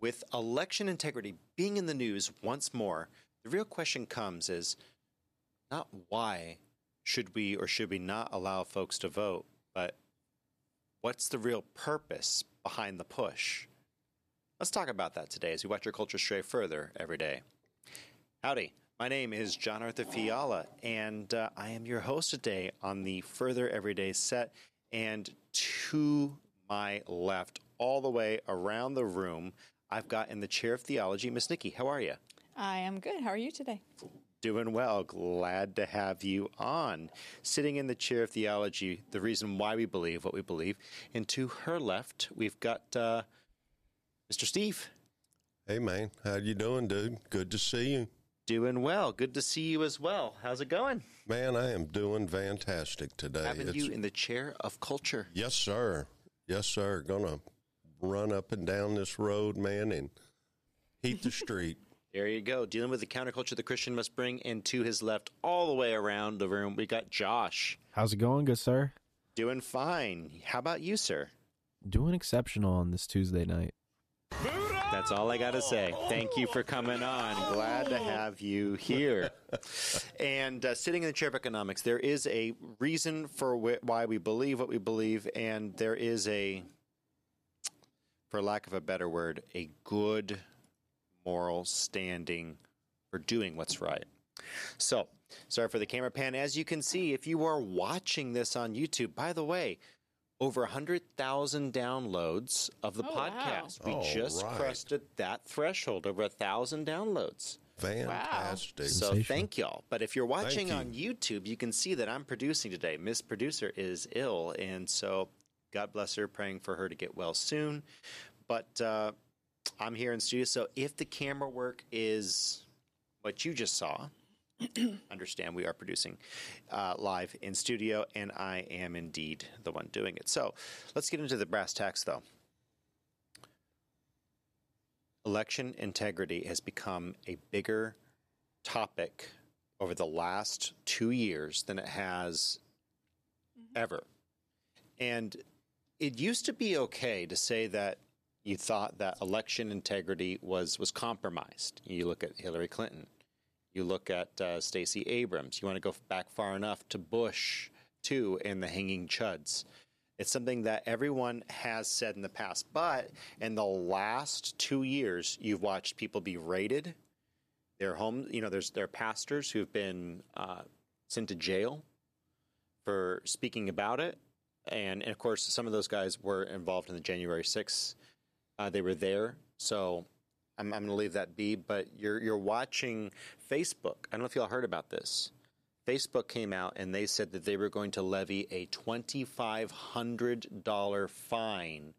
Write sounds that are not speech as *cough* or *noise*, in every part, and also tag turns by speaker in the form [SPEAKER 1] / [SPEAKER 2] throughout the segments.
[SPEAKER 1] with election integrity being in the news once more, the real question comes is not why should we or should we not allow folks to vote, but what's the real purpose behind the push? Let's talk about that today as we watch our culture stray further every day. Howdy, my name is John Arthur Fiala, and uh, I am your host today on the Further Everyday set. And to my left, all the way around the room, I've got in the chair of theology, Miss Nikki. How are you?
[SPEAKER 2] I am good. How are you today?
[SPEAKER 1] Doing well. Glad to have you on. Sitting in the chair of theology, the reason why we believe what we believe. And to her left, we've got uh, Mr. Steve.
[SPEAKER 3] Hey man, how you doing, dude? Good to see you.
[SPEAKER 1] Doing well. Good to see you as well. How's it going?
[SPEAKER 3] Man, I am doing fantastic today.
[SPEAKER 1] Having
[SPEAKER 3] It's-
[SPEAKER 1] you in the chair of culture.
[SPEAKER 3] yes, sir. Yes, sir. Gonna run up and down this road, man, and heat the street. *laughs*
[SPEAKER 1] There you go. Dealing with the counterculture the Christian must bring. And to his left, all the way around the room, we got Josh.
[SPEAKER 4] How's it going, good sir?
[SPEAKER 1] Doing fine. How about you, sir?
[SPEAKER 4] Doing exceptional on this Tuesday night.
[SPEAKER 1] That's all I got to say. Thank you for coming on. Glad to have you here. *laughs* And uh, sitting in the chair of economics, there is a reason for wh- why we believe what we believe, and there is a, for lack of a better word, a good moral standing for doing what's right. So, sorry for the camera pan. As you can see, if you are watching this on YouTube, by the way, over 100,000 downloads of the
[SPEAKER 2] Oh, wow.
[SPEAKER 1] podcast. We
[SPEAKER 3] All
[SPEAKER 1] just
[SPEAKER 3] right.
[SPEAKER 1] crested that threshold, over a thousand downloads.
[SPEAKER 3] Fantastic.
[SPEAKER 1] So thank y'all. But if you're watching
[SPEAKER 3] you.
[SPEAKER 1] on YouTube, you can see that I'm producing today. Miss Producer is ill, and so God bless her, praying for her to get well soon. But uh, I'm here in studio, so if the camera work is what you just saw, *clears throat* understand we are producing uh, live in studio, and I am indeed the one doing it. So let's get into the brass tacks, though. Election integrity has become a bigger topic over the last two years than it has ever. And it used to be okay to say that you thought that election integrity was was compromised. You look at Hillary Clinton, you look at uh, Stacey Abrams. You want to go back far enough to Bush too, and the hanging chads. It's something that everyone has said in the past, but in the last two years, you've watched people be raided. Their home, you know, there's there are pastors who've been uh, sent to jail for speaking about it, and, and of course, some of those guys were involved in the January 6th. Uh, they were there, so I'm, I'm going to leave that be. But you're you're watching Facebook. I don't know if y'all heard about this. Facebook came out and they said that they were going to levy a $2,500 fine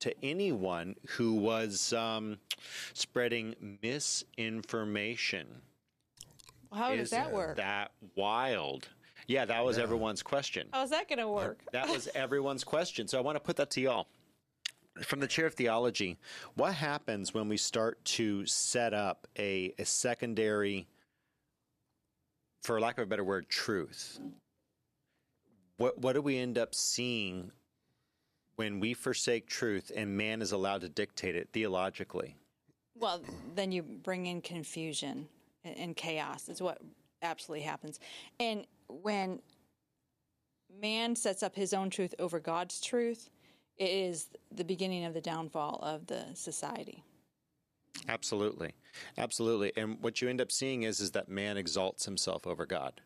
[SPEAKER 1] to anyone who was um, spreading misinformation.
[SPEAKER 2] How does that work?
[SPEAKER 1] That wild. Yeah, that was everyone's question.
[SPEAKER 2] How's that going to work?
[SPEAKER 1] That was *laughs* everyone's question. So I want to put that to y'all. From the chair of theology, what happens when we start to set up a, a secondary, for lack of a better word, truth? What, what do we end up seeing when we forsake truth and man is allowed to dictate it theologically?
[SPEAKER 2] Well, then you bring in confusion and, and chaos. Is what absolutely happens. And when man sets up his own truth over God's truth, it is the beginning of the downfall of the society.
[SPEAKER 1] Absolutely, absolutely. And what you end up seeing is is that man exalts himself over God.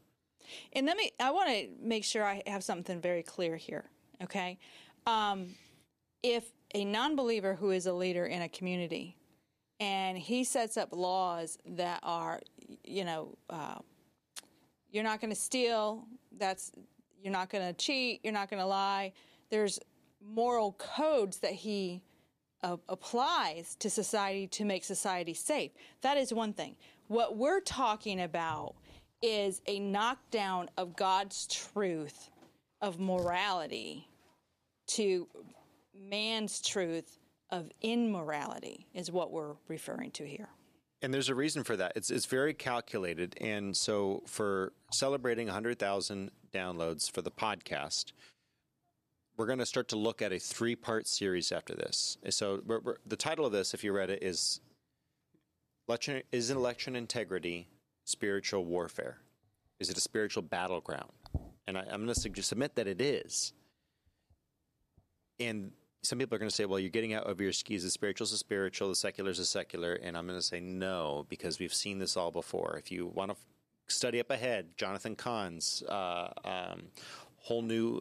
[SPEAKER 2] And let me, I want to make sure I have something very clear here, okay? Um, if a non believer who is a leader in a community and he sets up laws that are, you know, uh, you're not going to steal, that's, you're not going to cheat, you're not going to lie, there's moral codes that he uh, applies to society to make society safe. That is one thing. What we're talking about is a knockdown of God's truth of morality to man's truth of immorality, is what we're referring to here.
[SPEAKER 1] And there's a reason for that. It's it's very calculated. And so for celebrating 100,000 downloads for the podcast, we're going to start to look at a three part series after this. So, we're, we're, the title of this, if you read it, is election, Is Election Integrity Spiritual Warfare? Is it a spiritual battleground? And I, I'm going to submit that it is. And some people are going to say, well, you're getting out over your skis. The spiritual is a spiritual, the secular is a secular. And I'm going to say no, because we've seen this all before. If you want to study up ahead, Jonathan Cahn's uh, um, whole new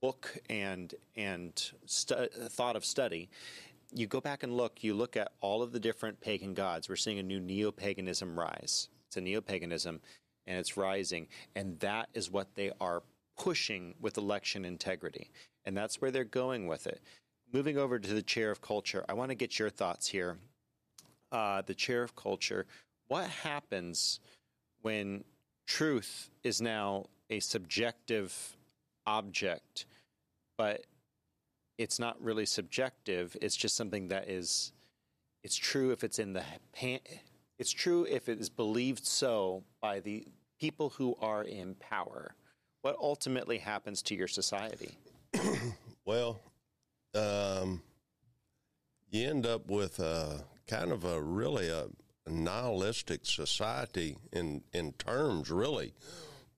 [SPEAKER 1] book and and stu- thought of study. You go back and look. You look at all of the different pagan gods. We're seeing a new neo paganism rise. It's a neo paganism, and it's rising, and that is what they are pushing with election integrity, and that's where they're going with it. Moving over to the chair of culture, I want to get your thoughts here. Uh, the chair of culture. What happens when truth is now a subjective object, but it's not really subjective. It's just something that is, it's true if it's in the, it's true if it is believed so by the people who are in power. What ultimately happens to your society?
[SPEAKER 3] well, um, you end up with a kind of a really a nihilistic society in in terms really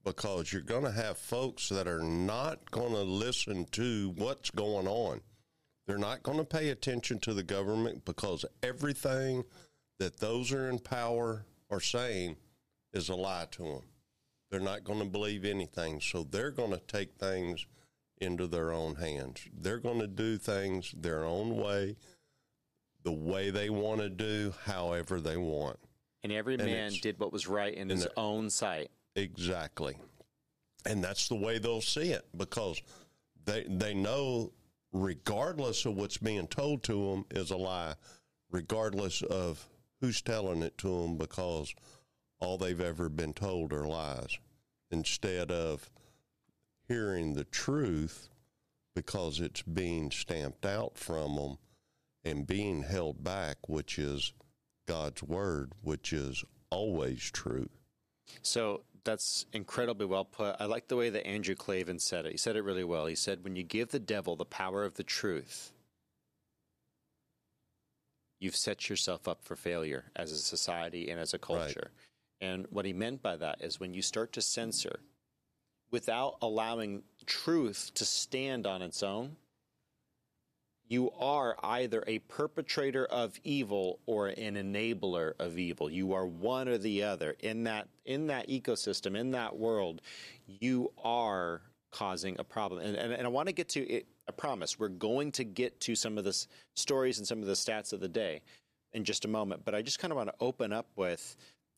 [SPEAKER 3] because you're going to have folks that are not going to listen to what's going on. They're not going to pay attention to the government because everything that those are in power are saying is a lie to them. They're not going to believe anything. So they're going to take things into their own hands. They're going to do things their own way, the way they want to do, however they want.
[SPEAKER 1] And every and man did what was right in his own sight.
[SPEAKER 3] Exactly. And that's the way they'll see it because they they know regardless of what's being told to them is a lie, regardless of who's telling it to them because all they've ever been told are lies instead of hearing the truth because it's being stamped out from them and being held back, which is God's word, which is always true.
[SPEAKER 1] So that's incredibly well put. I like the way that Andrew Klavan said it. He said it really well. He said, when you give the devil the power of the truth, you've set yourself up for failure as a society and as a culture. Right. And what he meant by that is when you start to censor without allowing truth to stand on its own, you are either a perpetrator of evil or an enabler of evil. You are one or the other. In that in that ecosystem, in that world, you are causing a problem. And, and, and I want to get to it. I promise we're going to get to some of the stories and some of the stats of the day in just a moment. But I just kind of want to open up with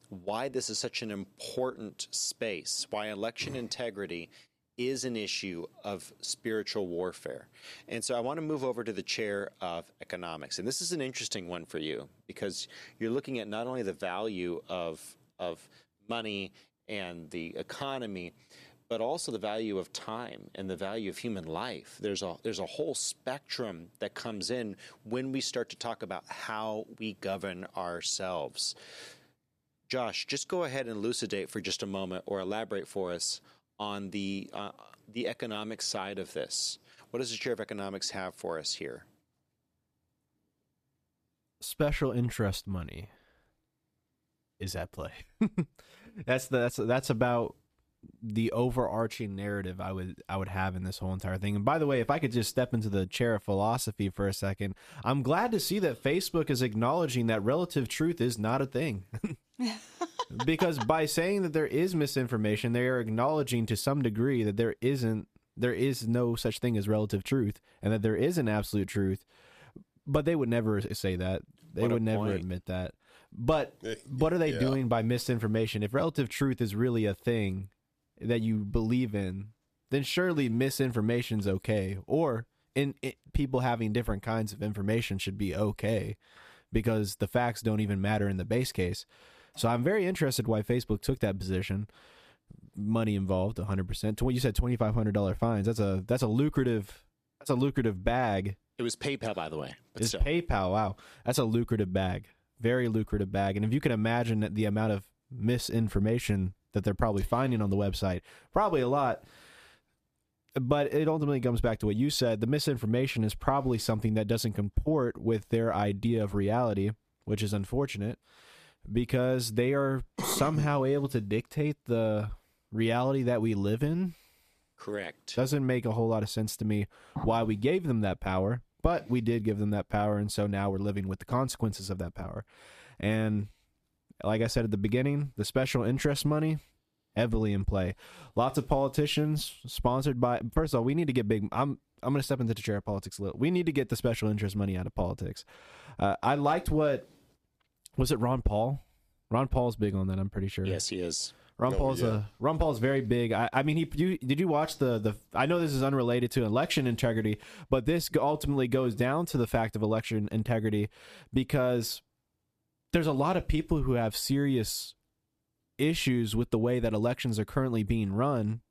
[SPEAKER 1] why this is such an important space, why election integrity is an issue of spiritual warfare. And so I want to move over to the chair of economics. And this is an interesting one for you because you're looking at not only the value of, of money and the economy, but also the value of time and the value of human life. There's a, there's a whole spectrum that comes in when we start to talk about how we govern ourselves. Josh, just go ahead and elucidate for just a moment or elaborate for us on the uh, the economic side of this. What does the chair of economics have for us here?
[SPEAKER 4] Special interest money is at play. *laughs* that's the, that's that's about the overarching narrative I would I would have in this whole entire thing. And by the way, if I could just step into the chair of philosophy for a second, I'm glad to see that Facebook is acknowledging that relative truth is not a thing. *laughs* because by saying that there is misinformation, they are acknowledging to some degree that there isn't there is no such thing as relative truth and that there is an absolute truth. But they would never say that. They what would never point. admit that. But what are they yeah. doing by misinformation? If relative truth is really a thing that you believe in, then surely misinformation's okay. Or in, in people having different kinds of information should be okay because the facts don't even matter in the base case. So I'm very interested why Facebook took that position. Money involved, 100. percent To what you said, twenty five hundred dollar fines. That's a that's a lucrative that's a lucrative bag.
[SPEAKER 1] It was PayPal, by the way.
[SPEAKER 4] It's still. PayPal. Wow, that's a lucrative bag. Very lucrative bag. And if you can imagine the amount of misinformation that they're probably finding on the website, probably a lot. but it ultimately comes back to what you said. The misinformation is probably something that doesn't comport with their idea of reality, which is unfortunate because they are somehow able to dictate the reality that we live in.
[SPEAKER 1] Correct.
[SPEAKER 4] Doesn't make a whole lot of sense to me why we gave them that power, but we did give them that power, and so now we're living with the consequences of that power. And like I said at the beginning, the special interest money heavily in play. Lots of politicians sponsored by. First of all, we need to get big. I'm I'm going to step into the chair of politics a little. We need to get the special interest money out of politics. Uh, I liked what was it Ron Paul? Ron Paul's big on that. I'm pretty sure.
[SPEAKER 1] Yes, he is.
[SPEAKER 4] Ron
[SPEAKER 3] Oh,
[SPEAKER 4] Paul's
[SPEAKER 3] yeah.
[SPEAKER 4] a Ron Paul's very big. I, I mean, he you, did you watch the the? I know this is unrelated to election integrity, but this ultimately goes down to the fact of election integrity because there's a lot of people who have serious issues with the way that elections are currently being run,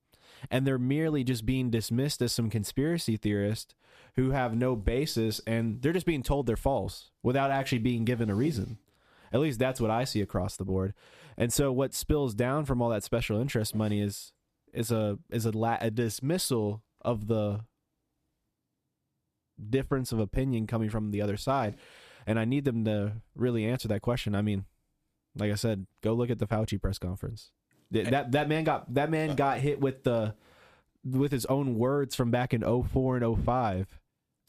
[SPEAKER 4] and they're merely just being dismissed as some conspiracy theorist who have no basis, and they're just being told they're false without actually being given a reason. At least that's what I see across the board. And so what spills down from all that special interest money is is a is a, la- a dismissal of the difference of opinion coming from the other side. And I need them to really answer that question. I mean, like I said, go look at the Fauci press conference. That that man got that man got hit with the with his own words from back in 04 and 05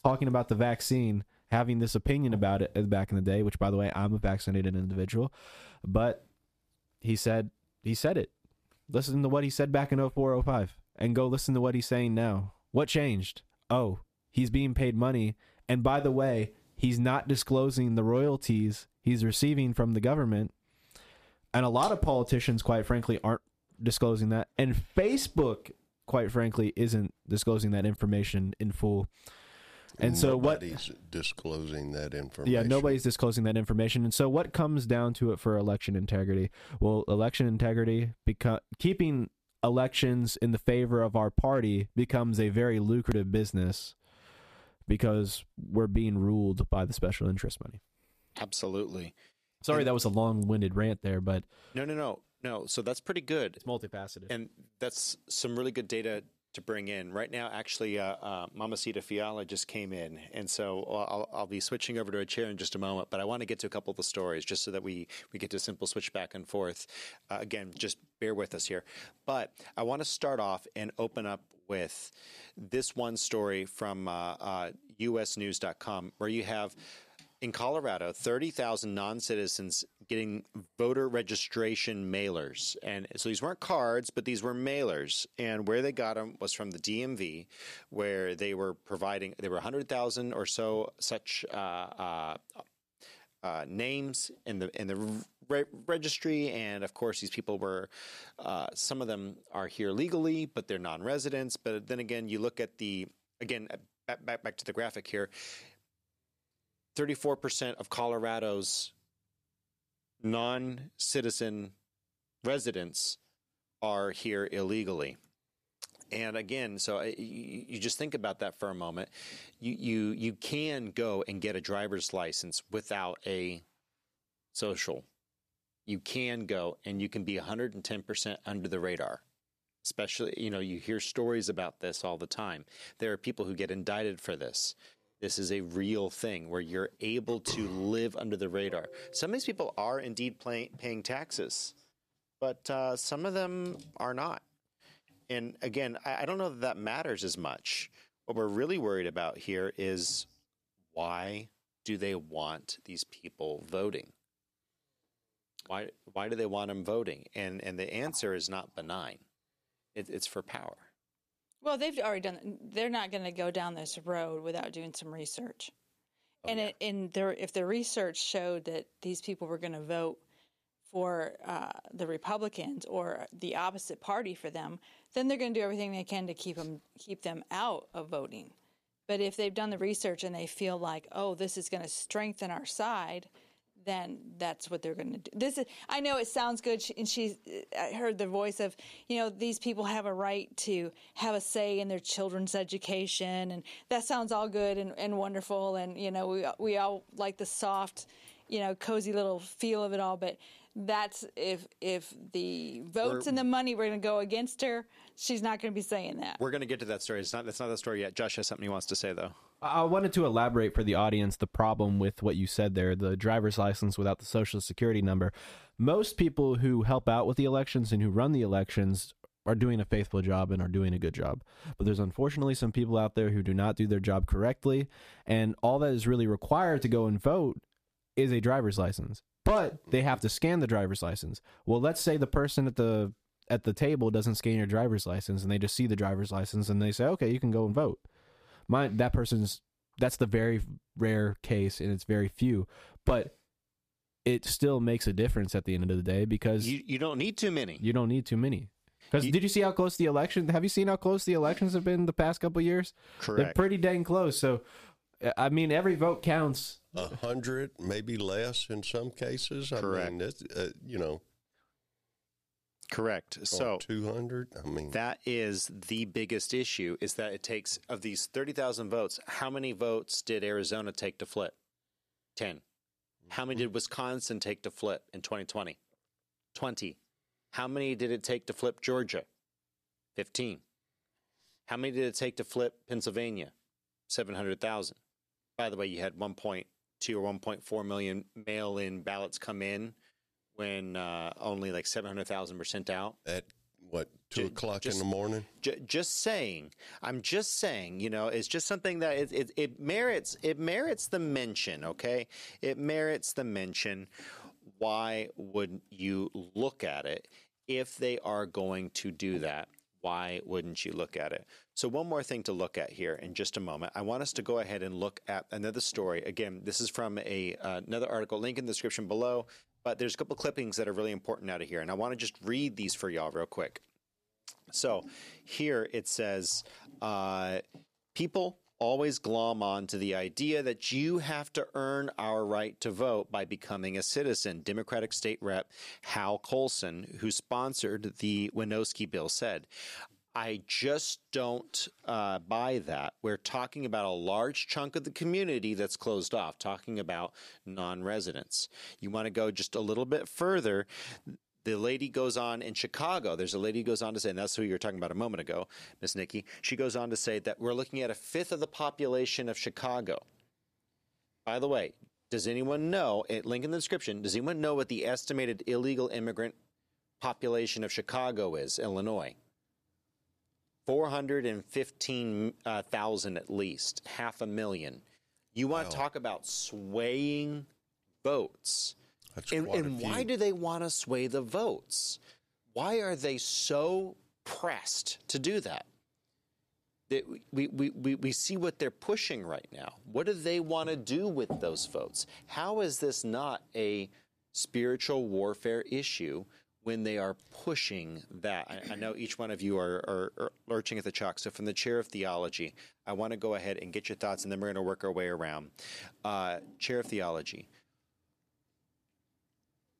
[SPEAKER 4] talking about the vaccine having this opinion about it uh, back in the day which by the way I'm a vaccinated individual. But he said he said it. Listen to what he said back in 04 05 and go listen to what he's saying now. What changed? Oh he's being paid money. And by the way he's not disclosing the royalties he's receiving from the government and a lot of politicians quite frankly aren't disclosing that and facebook quite frankly isn't disclosing that information in full and so what
[SPEAKER 3] Nobody's disclosing that information.
[SPEAKER 4] yeah, nobody's disclosing that information. And so, what comes down to it for election integrity? Well, election integrity, beco- keeping elections in the favor of our party becomes a very lucrative business because we're being ruled by the special interest money.
[SPEAKER 1] Absolutely.
[SPEAKER 4] Sorry, that was a long winded rant there, but
[SPEAKER 1] No, no, no, no. So that's pretty good.
[SPEAKER 4] it's multifaceted.
[SPEAKER 1] And that's some really good data to bring in. Right now, actually, uh, uh, Mamacita Fiala just came in. And so I'll, I'll be switching over to a chair in just a moment. But I want to get to a couple of the stories just so that we, we get to simple switch back and forth. Uh, again, just bear with us here. But I want to start off and open up with this one story from uh, uh, usnews.com where you have in Colorado, 30,000 non citizens getting voter registration mailers. And so these weren't cards, but these were mailers. And where they got them was from the DMV, where they were providing, there were 100,000 or so such uh, uh, uh, names in the in the re- registry, and of course, these people were uh, some of them are here legally, but they're non-residents. But then again, you look at the again back back, back to the graphic here. Thirty-four percent of Colorado's non-citizen residents are here illegally. And again, so I- you you just think about that for a moment. You you you can go and get a driver's license without a social. You can go and you can be 110% under the radar. Especially, you know, you hear stories about this all the time. There are people who get indicted for this. This is a real thing where you're able to live under the radar. Some of these people are indeed pay, paying taxes, but uh, some of them are not. And again, I, I don't know that that matters as much. What we're really worried about here is why do they want these people voting? Why why do they want them voting? And and the answer is not benign. It, it's for power.
[SPEAKER 2] Well, they've already done. They're not going to go down this road without doing some research. Oh, and it, in their, if the research showed that these people were going to vote for uh, the Republicans or the opposite party for them, then they're going to do everything they can to keep them keep them out of voting. But if they've done the research and they feel like, oh, this is going to strengthen our side, then that's what they're going to do. This is, I know it sounds good, she- and she, I heard the voice of, you know, these people have a right to have a say in their children's education, and that sounds all good and, and wonderful, and you know, we we all like the soft, you know, cozy little feel of it all, but that's if if the votes and the money were going to go against her, she's not going to be saying that.
[SPEAKER 1] We're going to get to that story. It's not. That's not the story yet. Josh has something he wants to say though.
[SPEAKER 4] I wanted to elaborate for the audience the problem with what you said there the driver's license without the social security number. Most people who help out with the elections and who run the elections are doing a faithful job and are doing a good job. But there's unfortunately some people out there who do not do their job correctly. And all that is really required to go and vote is a driver's license. But they have to scan the driver's license. Well, let's say the person at the at the table doesn't scan your driver's license and they just see the driver's license and they say, "Okay, you can go and vote." My that person's that's the very rare case and it's very few, but it still makes a difference at the end of the day because
[SPEAKER 1] You you don't need too many.
[SPEAKER 4] you don't need too many. Because did you see how close the election? Have you seen how close the elections have been the past couple years? They're pretty dang close. So, I mean, every vote counts.
[SPEAKER 3] A hundred, maybe less in some cases. I
[SPEAKER 1] Correct.
[SPEAKER 3] mean, uh, you know,
[SPEAKER 1] Correct. So
[SPEAKER 3] two hundred. I mean,
[SPEAKER 1] that is the biggest issue is that it takes of these 30,000 votes, how many votes did Arizona take to flip? 10. How many did Wisconsin take to flip in 2020? 20. How many did it take to flip Georgia? 15. How many did it take to flip Pennsylvania? 700,000. By the way, you had 1.2 or 1.4 million mail in ballots come in when uh, only like 700,000 were sent out.
[SPEAKER 3] at what two o'clock
[SPEAKER 1] just-
[SPEAKER 3] in the morning?
[SPEAKER 1] J- just saying. I'm just saying. You know, it's just something that it, it, it merits. It merits the mention. Okay, it merits the mention. Why would you look at it if they are going to do that? Why wouldn't you look at it? So, one more thing to look at here in just a moment. I want us to go ahead and look at another story. Again, this is from a uh, another article. Link in the description below. But there's a couple clippings that are really important out of here, and I want to just read these for y'all real quick. So here it says, uh, people always glom on to the idea that you have to earn our right to vote by becoming a citizen. Democratic State Rep Hal Colston, who sponsored the Winooski bill, said. I just don't uh, buy that. We're talking about a large chunk of the community that's closed off, talking about non residents. You want to go just a little bit further the lady goes on in Chicago. There's a lady who goes on to say, and that's who you were talking about a moment ago, Miss Nikki. She goes on to say that we're looking at a fifth of the population of Chicago. By the way, does anyone know? It link in the description. Does anyone know what the estimated illegal immigrant population of Chicago is? Illinois. 415,000 at least, half a million. You want to talk about swaying votes.
[SPEAKER 3] That's
[SPEAKER 1] And, and why do they want to sway the votes? Why are they so pressed to do that? That we, we, we, we see what they're pushing right now. What do they want to do with those votes? How is this not a spiritual warfare issue when they are pushing that? I, I know each one of you are, are, are lurching at the chalk. So, from the chair of theology, I want to go ahead and get your thoughts, and then we're going to work our way around. Uh, chair of theology,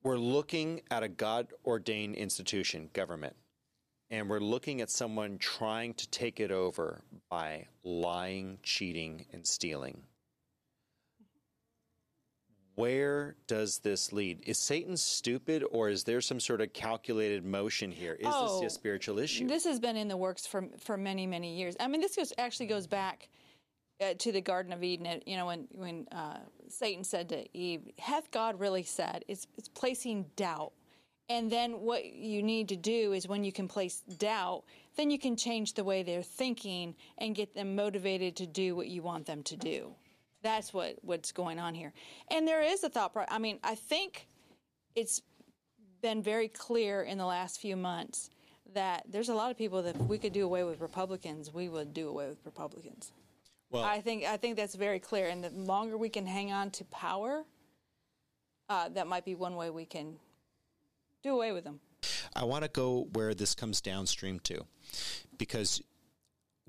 [SPEAKER 1] we're looking at a God ordained institution, government, and we're looking at someone trying to take it over by lying, cheating, and stealing. Where does this lead? Is Satan stupid or is there some sort of calculated motion here? Is
[SPEAKER 2] Oh,
[SPEAKER 1] this a spiritual issue?
[SPEAKER 2] This has been in the works for for many many years. I mean, this goes actually goes back uh, to the Garden of Eden. You know, when when uh, Satan said to Eve, "Hath God really said?" It's it's placing doubt. And then what you need to do is when you can place doubt, then you can change the way they're thinking and get them motivated to do what you want them to do. That's what what's going on here. And there is a thought. Pro- I mean, I think it's been very clear in the last few months that there's a lot of people that if we could do away with Republicans, we would do away with Republicans.
[SPEAKER 1] Well,
[SPEAKER 2] I think I think that's very clear, and the longer we can hang on to power, uh, that might be one way we can do away with them.
[SPEAKER 1] I want to go where this comes downstream to because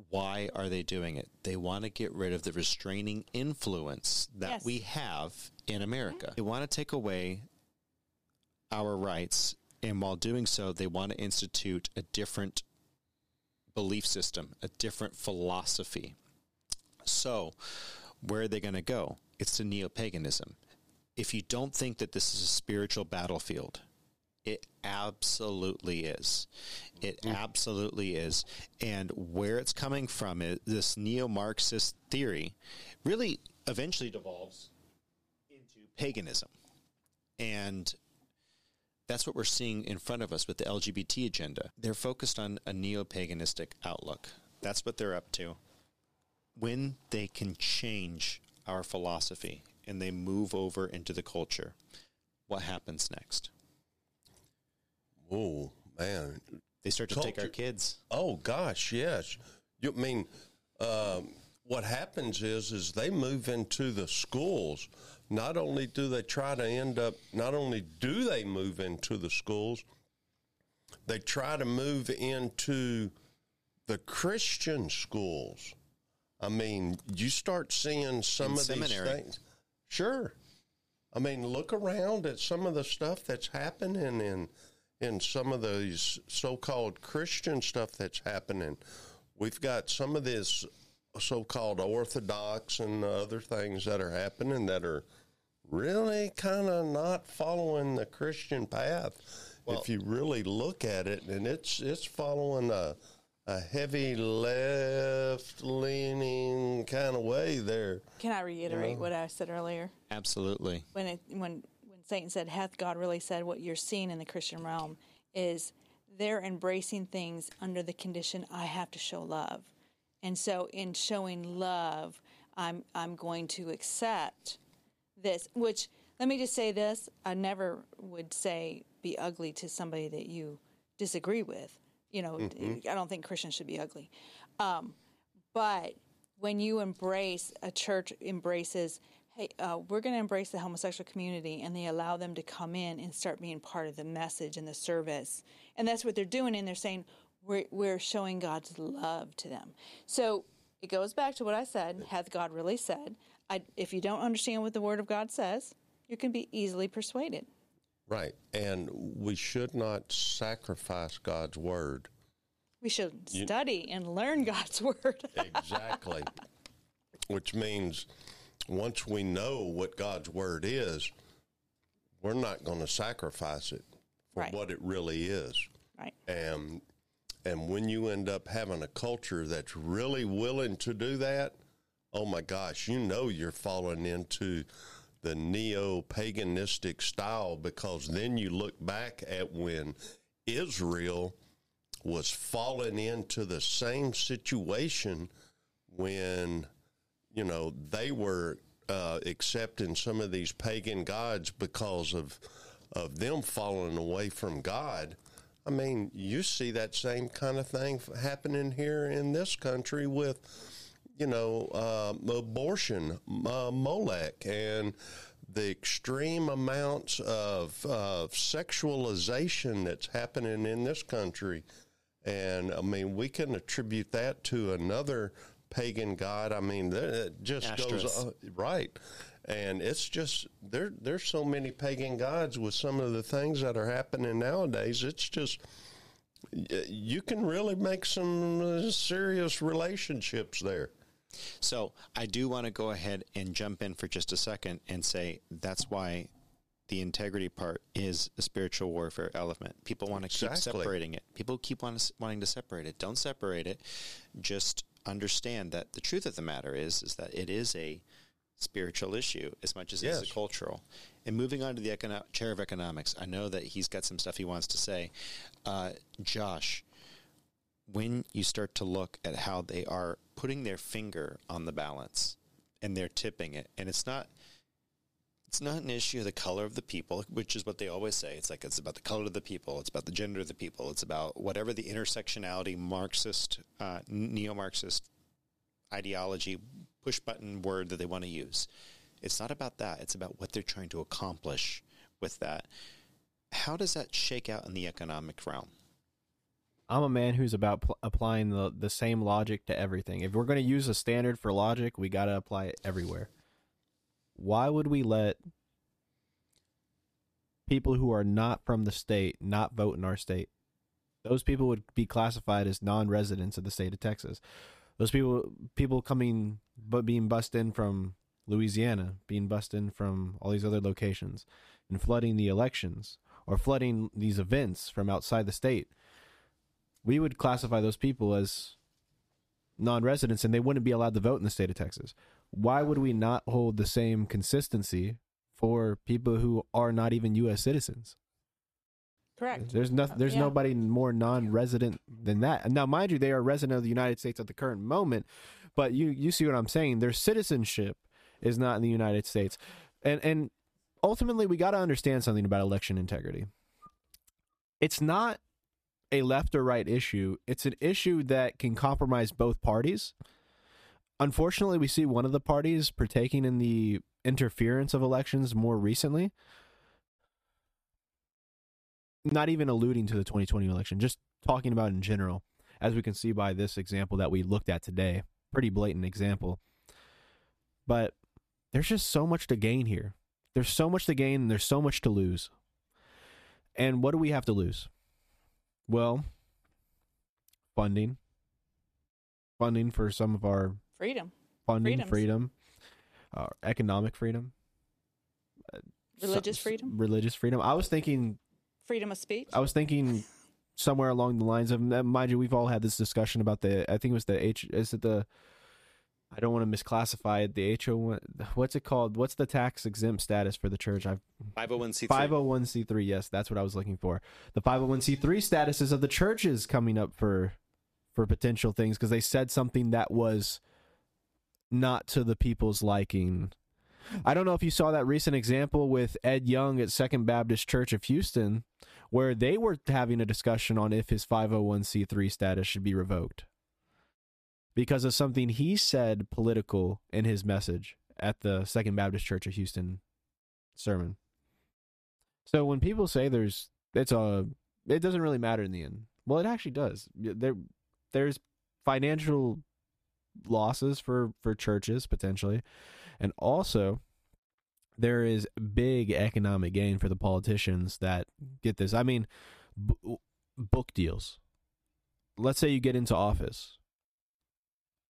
[SPEAKER 1] why are they doing it? They want to get rid of the restraining influence that
[SPEAKER 2] Yes.
[SPEAKER 1] we have in America. They want to take away our rights, and while doing so, they want to institute a different belief system, a different philosophy. So, where are they going to go? It's to neo paganism. If you don't think that this is a spiritual battlefield, It absolutely is. It mm. absolutely is. And where it's coming from is this neo Marxist theory really eventually devolves into paganism. And that's what we're seeing in front of us with the LGBT agenda. They're focused on a neo paganistic outlook. That's what they're up to. When they can change our philosophy and they move over into the culture, what happens next?
[SPEAKER 3] Oh man,
[SPEAKER 1] They start to take our kids.
[SPEAKER 3] Oh gosh, yes. You I mean um, what happens is is they move into the schools. Not only do they try to end up, not only do they move into the schools, they try to move into the Christian schools. I mean, you start seeing some
[SPEAKER 1] In
[SPEAKER 3] of
[SPEAKER 1] seminary.
[SPEAKER 3] these things. Sure. I mean, look around at some of the stuff that's happening in in some of these so-called Christian stuff that's happening. We've got some of this so-called orthodox and other things that are happening that are really kind of not following the Christian path. if you really look at it, and it's it's following a a heavy left-leaning kind of way there.
[SPEAKER 2] Can I reiterate what I said earlier?
[SPEAKER 1] Absolutely.
[SPEAKER 2] when it when when Satan said, "Hath God really said?" What you're seeing in the Christian realm is they're embracing things under the condition I have to show love, and so in showing love, I'm I'm going to accept this. Which let me just say this: I never would say be ugly to somebody that you disagree with. You know, I don't think Christians should be ugly. Um, but when you embrace a church embraces, hey, uh, we're going to embrace the homosexual community, and they allow them to come in and start being part of the message and the service, and that's what they're doing, and they're saying we're we're showing God's love to them. So it goes back to what I said: Hath God really said? I, if you don't understand what the Word of God says, you can be easily persuaded.
[SPEAKER 3] Right. And we should not sacrifice God's word.
[SPEAKER 2] We should study and learn God's *laughs* Word.
[SPEAKER 3] Exactly. Which means once we know what God's word is, we're not going to sacrifice it for
[SPEAKER 2] Right.
[SPEAKER 3] what it really is.
[SPEAKER 2] right.
[SPEAKER 3] And and when you end up having a culture that's really willing to do that, oh my gosh, you know you're falling into the neo paganistic style because then you look back at when Israel was falling into the same situation when you know they were uh, accepting some of these pagan gods because of of them falling away from God. I mean, you see that same kind of thing happening here in this country with, you know, uh, abortion, uh, Molech, and the extreme amounts of uh, sexualization that's happening in this country. And I mean, we can attribute that to another pagan god. I mean, it just goes
[SPEAKER 1] Asteris.
[SPEAKER 3] on, right. And it's just there. There's so many pagan gods with some of the things that are happening nowadays. It's just you can really make some uh, serious relationships there.
[SPEAKER 1] So I do want to go ahead and jump in for just a second and say that's why the integrity part is a spiritual warfare element. People want to keep
[SPEAKER 3] Exactly.
[SPEAKER 1] separating it. People keep want wanting to separate it. Don't separate it. Just understand that the truth of the matter is is that it is a spiritual issue as much as it's
[SPEAKER 3] Yes.
[SPEAKER 1] a cultural. And moving on to the econo- chair of economics, I know that he's got some stuff he wants to say. Uh, Josh, when you start to look at how they are putting their finger on the balance and they're tipping it, and it's not it's not an issue of the color of the people, which is what they always say. It's like it's about the color of the people, it's about the gender of the people, it's about whatever the intersectionality Marxist, uh, neo Marxist ideology, push button word that they want to use. It's not about that. It's about what they're trying to accomplish with that. How does that shake out in the economic realm?
[SPEAKER 4] I'm a man who's about pl- applying the the same logic to everything. If we're going to use a standard for logic, we got to apply it everywhere. Why would we let people who are not from the state not vote in our state? Those people would be classified as non-residents of the state of Texas. Those people people coming but being bussed in from Louisiana, being bussed in from all these other locations and flooding the elections or flooding these events from outside the state, we would classify those people as non-residents and they wouldn't be allowed to vote in the state of Texas. Why would we not hold the same consistency for people who are not even US citizens?
[SPEAKER 2] Correct.
[SPEAKER 4] There's no, there's
[SPEAKER 2] Yeah.
[SPEAKER 4] nobody more non-resident than that. Now, mind you, they are resident of the United States at the current moment, but you you see what I'm saying? Their citizenship is not in the United States, and and ultimately, we got to understand something about election integrity. It's not a left or right issue. It's an issue that can compromise both parties. Unfortunately, we see one of the parties partaking in the interference of elections more recently not even alluding to the 2020 election, just talking about in general, as we can see by this example that we looked at today. Pretty blatant example. But there's just so much to gain here. There's so much to gain and there's so much to lose. And what do we have to lose? Well, funding. Funding for some of our
[SPEAKER 2] Freedom,
[SPEAKER 4] funding,
[SPEAKER 2] Freedoms.
[SPEAKER 4] freedom, uh, economic freedom,
[SPEAKER 2] religious
[SPEAKER 4] some-
[SPEAKER 2] freedom,
[SPEAKER 4] religious freedom. I was thinking
[SPEAKER 2] freedom of speech.
[SPEAKER 4] I was thinking somewhere along the lines of uh, mind you, we've all had this discussion about the. I think it was the H. Is it the? I don't want to misclassify it. The HO. What's it called? What's the tax exempt status for the church? I've
[SPEAKER 1] 501c3.
[SPEAKER 4] 501c3. Yes, that's what I was looking for. The 501c3 statuses of the churches coming up for for potential things because they said something that was not to the people's liking. I don't know if you saw that recent example with Ed Young at Second Baptist Church of Houston, where they were having a discussion on if his 501c3 status should be revoked because of something he said political in his message at the Second Baptist Church of Houston sermon. So when people say there's it's a it doesn't really matter in the end. Well, it actually does. There there's financial losses for for churches potentially, and also there is big economic gain for the politicians that get this. I mean, b- book deals. Let's say you get into office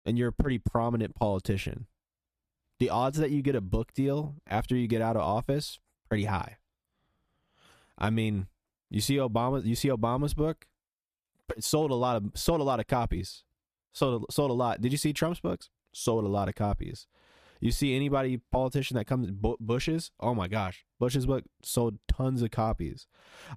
[SPEAKER 4] and you're a pretty prominent politician. The odds that you get a book deal after you get out of office pretty high. I mean, you see Obama. You see Obama's book. It sold a lot of sold a lot of copies. Sold sold a lot. Did you see Trump's books? Sold a lot of copies. You see anybody politician that comes Bu- Bush's? Oh my gosh, Bush's book sold tons of copies.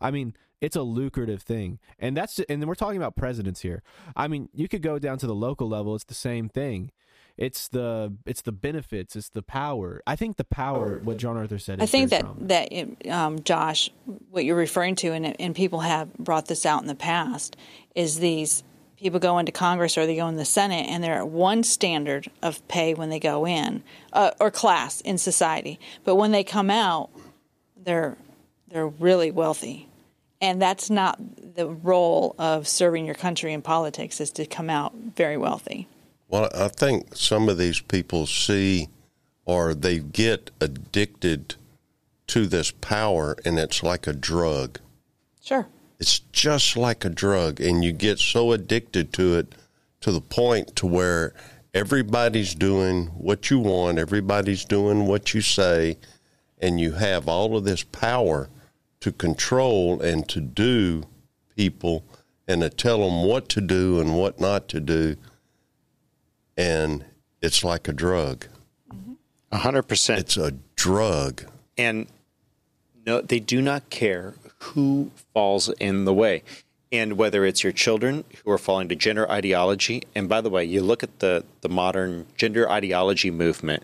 [SPEAKER 4] I mean, it's a lucrative thing, and that's and then we're talking about presidents here. I mean, you could go down to the local level. It's the same thing. It's the it's the benefits. It's the power. I think the power. What John Arthur said.
[SPEAKER 2] I think that
[SPEAKER 4] strong.
[SPEAKER 2] that um, Josh, what you're referring to, and and people have brought this out in the past, is these people go into Congress or they go in the Senate, and they're at one standard of pay when they go in, uh, or class in society, but when they come out, they're they're really wealthy, and that's not the role of serving your country in politics. Is to come out very wealthy.
[SPEAKER 3] Well, I think some of these people see or they get addicted to this power, and it's like a drug.
[SPEAKER 2] Sure.
[SPEAKER 3] It's just like a drug, and you get so addicted to it to the point to where everybody's doing what you want, everybody's doing what you say, and you have all of this power to control and to do people and to tell them what to do and what not to do. And it's like a drug.
[SPEAKER 1] 100%.
[SPEAKER 3] It's a drug.
[SPEAKER 1] and no, they do not care who falls in the way. And whether it's your children who are falling to gender ideology, and by the way, you look at the, the modern gender ideology movement,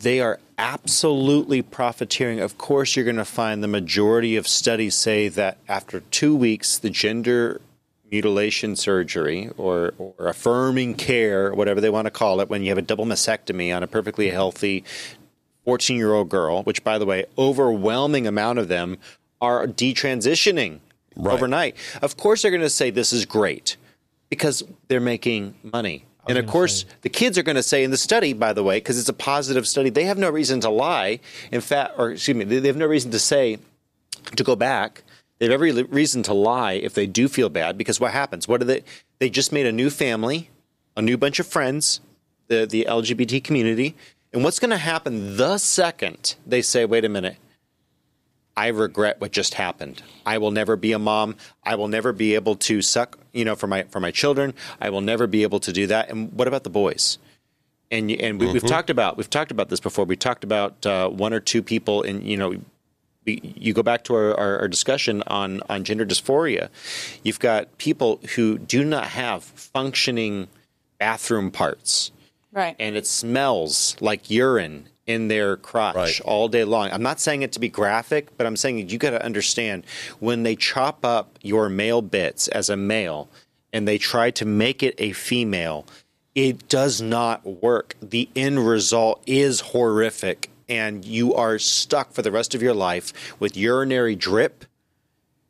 [SPEAKER 1] they are absolutely profiteering. Of course, you're going to find the majority of studies say that after two weeks, the gender mutilation surgery or, or affirming care, whatever they want to call it, when you have a double mastectomy on a perfectly healthy 14 year old girl, which, by the way, overwhelming amount of them are detransitioning
[SPEAKER 3] Right.
[SPEAKER 1] overnight. Of course, they're going to say this is great because they're making money. And of course,
[SPEAKER 4] say-
[SPEAKER 1] the kids are going to say in the study, by the way, because it's a positive study, they have no reason to lie. In fact, or excuse me, they they have no reason to say, to go back. They have every reason to lie if they do feel bad because what happens? What do they? They just made a new family, a new bunch of friends, the the LGBT community, and what's going to happen the second they say, "Wait a minute, I regret what just happened. I will never be a mom. I will never be able to suck, you know, for my for my children. I will never be able to do that. And what about the boys? And and we, we've talked about we've talked about this before. We talked about uh, one or two people, and you know, we, you go back to our, our, our discussion on on gender dysphoria. You've got people who do not have functioning bathroom parts
[SPEAKER 2] Right.
[SPEAKER 1] and it smells like urine in their crotch
[SPEAKER 3] Right.
[SPEAKER 1] all day long. I'm not saying it to be graphic, but I'm saying you got to understand when they chop up your male bits as a male and they try to make it a female, it does not work. The end result is horrific and you are stuck for the rest of your life with urinary drip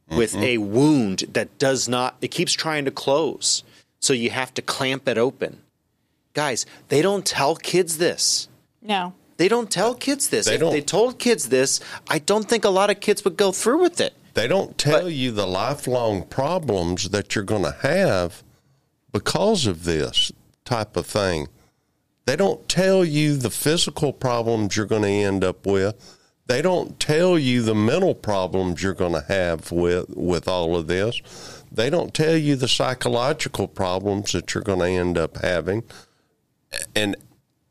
[SPEAKER 1] with mm-hmm. a wound that does not it keeps trying to close. So you have to clamp it open guys, they don't tell kids this.
[SPEAKER 2] no.
[SPEAKER 1] They don't tell kids this.
[SPEAKER 3] They
[SPEAKER 1] if
[SPEAKER 3] don't.
[SPEAKER 1] they told kids this, I don't think a lot of kids would go through with it.
[SPEAKER 3] They don't tell you the lifelong problems that you're going to have because of this type of thing. They don't tell you the physical problems you're going to end up with. They don't tell you the mental problems you're going to have with with all of this. They don't tell you the psychological problems that you're going to end up having and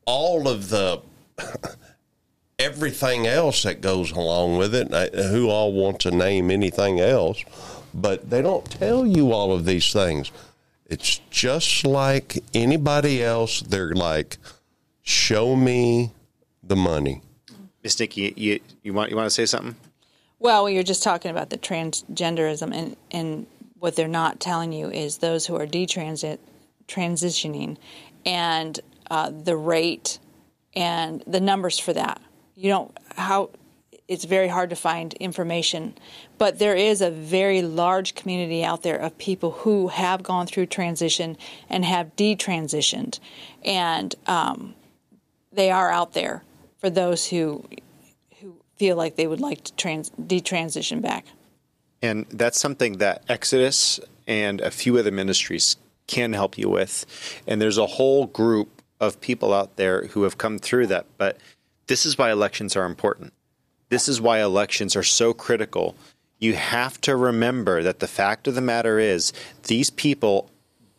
[SPEAKER 3] all of the *laughs* everything else that goes along with it. Who all want to name anything else? But they don't tell you all of these things. It's just like anybody else. They're like, "Show me the money."
[SPEAKER 1] Miss Nikki, you, you want you want to say something?
[SPEAKER 2] Well, you're just talking about the transgenderism, and, and what they're not telling you is those who are detransit transitioning, and uh, the rate and the numbers for that. You don't how it's very hard to find information, but there is a very large community out there of people who have gone through transition and have detransitioned, and um, they are out there for those who who feel like they would like to trans detransition back.
[SPEAKER 1] And that's something that Exodus and a few other ministries can help you with. And there's a whole group of people out there who have come through that. But this is why elections are important. This is why elections are so critical. You have to remember that the fact of the matter is these people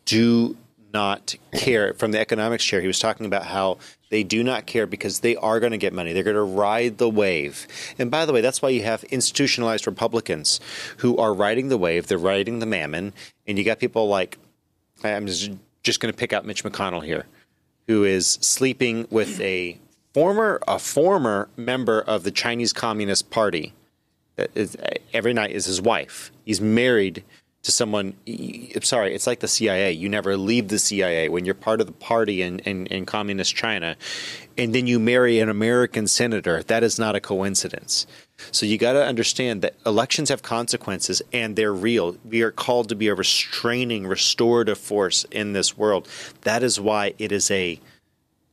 [SPEAKER 1] do not care. From the economics chair, he was talking about how they do not care because they are going to get money. They're going to ride the wave. And by the way, that's why you have institutionalized Republicans who are riding the wave. They're riding the mammon. And you got people like, I'm just, going to pick out Mitch McConnell here, who is sleeping with a former a former member of the Chinese Communist Party. That is, uh, every night is his wife. He's married to someone. I'm sorry, it's like the CIA. You never leave the CIA when you're part of the party in, in, in communist China, and then you marry an American senator. That is not a coincidence. So you got to understand that elections have consequences and they're real. We are called to be a restraining, restorative force in this world. That is why it is a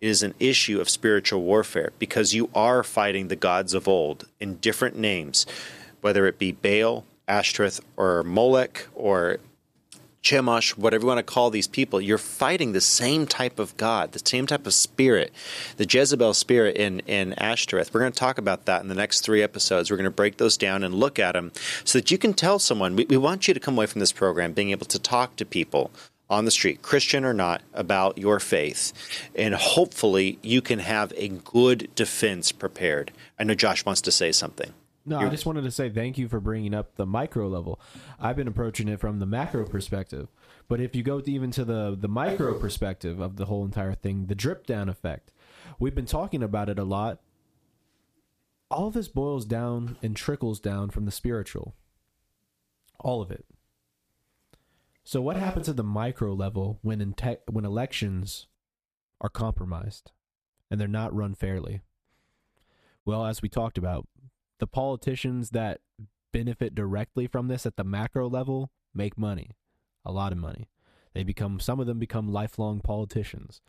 [SPEAKER 1] it is an issue of spiritual warfare because you are fighting the gods of old in different names, whether it be Baal, Ashtoreth, or Molech, or Chemosh, whatever you want to call these people, you're fighting the same type of God, the same type of spirit, the Jezebel spirit in, in Ashtoreth. We're going to talk about that in the next three episodes. We're going to break those down and look at them so that you can tell someone. We, we want you to come away from this program being able to talk to people on the street, Christian or not, about your faith. And hopefully you can have a good defense prepared. I know Josh wants to say something.
[SPEAKER 4] No, I just wanted to say thank you for bringing up the micro level. I've been approaching it from the macro perspective, but if you go even to the the micro perspective of the whole entire thing, the drip down effect. We've been talking about it a lot. All of this boils down and trickles down from the spiritual. All of it. So what happens at the micro level when in te- when elections are compromised and they're not run fairly? Well, as we talked about, the politicians that benefit directly from this at the macro level make money, a lot of money. They become some of them become lifelong politicians.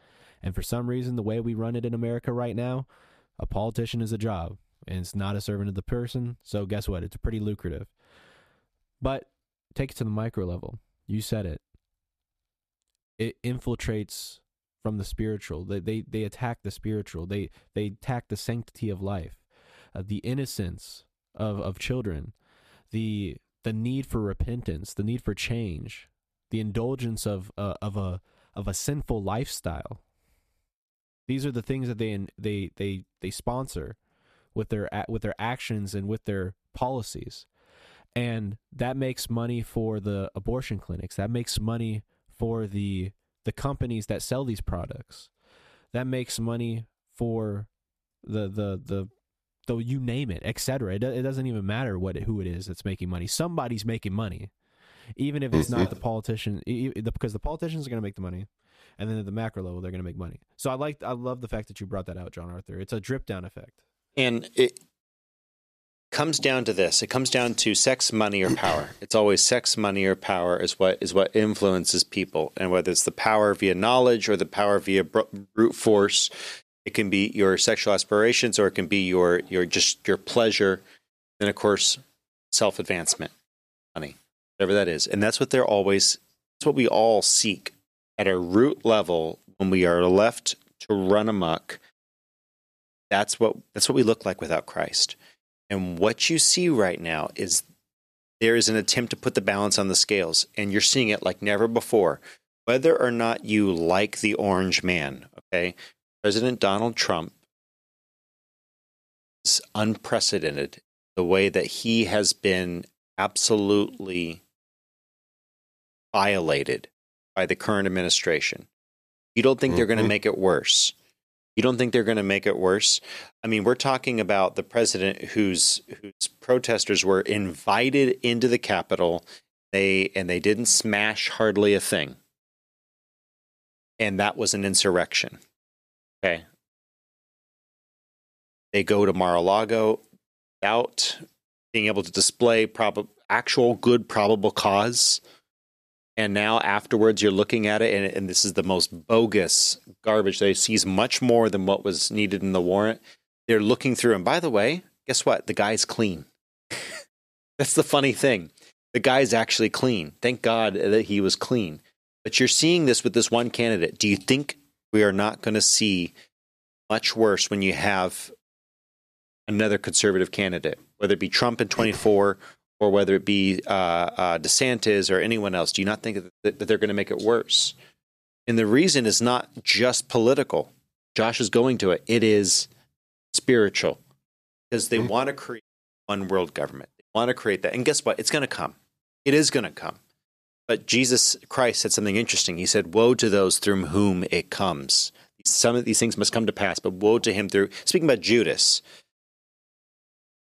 [SPEAKER 4] And for some reason the way we run it in America right now, a politician is a job and it's not a servant of the person. So guess what? It's pretty lucrative. But take it to the micro level. You said it. It infiltrates from the spiritual. They they, they attack the spiritual. They they attack the sanctity of life uh, the innocence of, of children, the the need for repentance, the need for change, the indulgence of uh, of a of a sinful lifestyle. These are the things that they they they they sponsor with their with their actions and with their policies. And that makes money for the abortion clinics. That makes money for the the companies that sell these products. That makes money for the the the though you name it, etc. It, it doesn't even matter what who it is that's making money. Somebody's making money, even if it's not mm-hmm. the politician, because the politicians are going to make the money, and then at the macro level they're going to make money. So I like I love the fact that you brought that out, John Arthur. It's a drip down effect,
[SPEAKER 1] and it comes down to this. It comes down to sex, money, or power. *clears throat* It's always sex, money, or power is what is what influences people, and whether it's the power via knowledge or the power via brute force it can be your sexual aspirations, or it can be your your just your pleasure. And of course, self advancement, money, whatever that is, and that's what they're always. That's what we all seek at a root level when we are left to run amok. That's what that's what we look like without Christ. And what you see right now is there is an attempt to put the balance on the scales, and you're seeing it like never before. Whether or not you like the orange man, okay, President Donald Trump is unprecedented the way that he has been absolutely violated by the current administration. You don't think mm-hmm. they're going to make it worse. You don't think they're going to make it worse? I mean, we're talking about the president whose whose protesters were invited into the Capitol, they and they didn't smash hardly a thing. And that was an insurrection. Okay. They go to Mar-a-Lago without being able to display prob- actual good probable cause. And now afterwards, you're looking at it, and, and this is the most bogus garbage. They seize much more than what was needed in the warrant. They're looking through, and by the way, guess what? The guy's clean. *laughs* That's the funny thing. The guy's actually clean. Thank God that he was clean. But you're seeing this with this one candidate. Do you think we are not going to see much worse when you have another conservative candidate, whether it be Trump in 24 or whether it be uh, uh, DeSantis or anyone else. Do you not think that, that they're going to make it worse? And the reason is not just political. Josh is going to it. It is spiritual because they mm-hmm. want to create one world government. They want to create that. And guess what? It's going to come. It is going to come. But Jesus Christ said something interesting. He said, Woe to those through whom it comes. Some of these things must come to pass, but woe to him through. Speaking about Judas,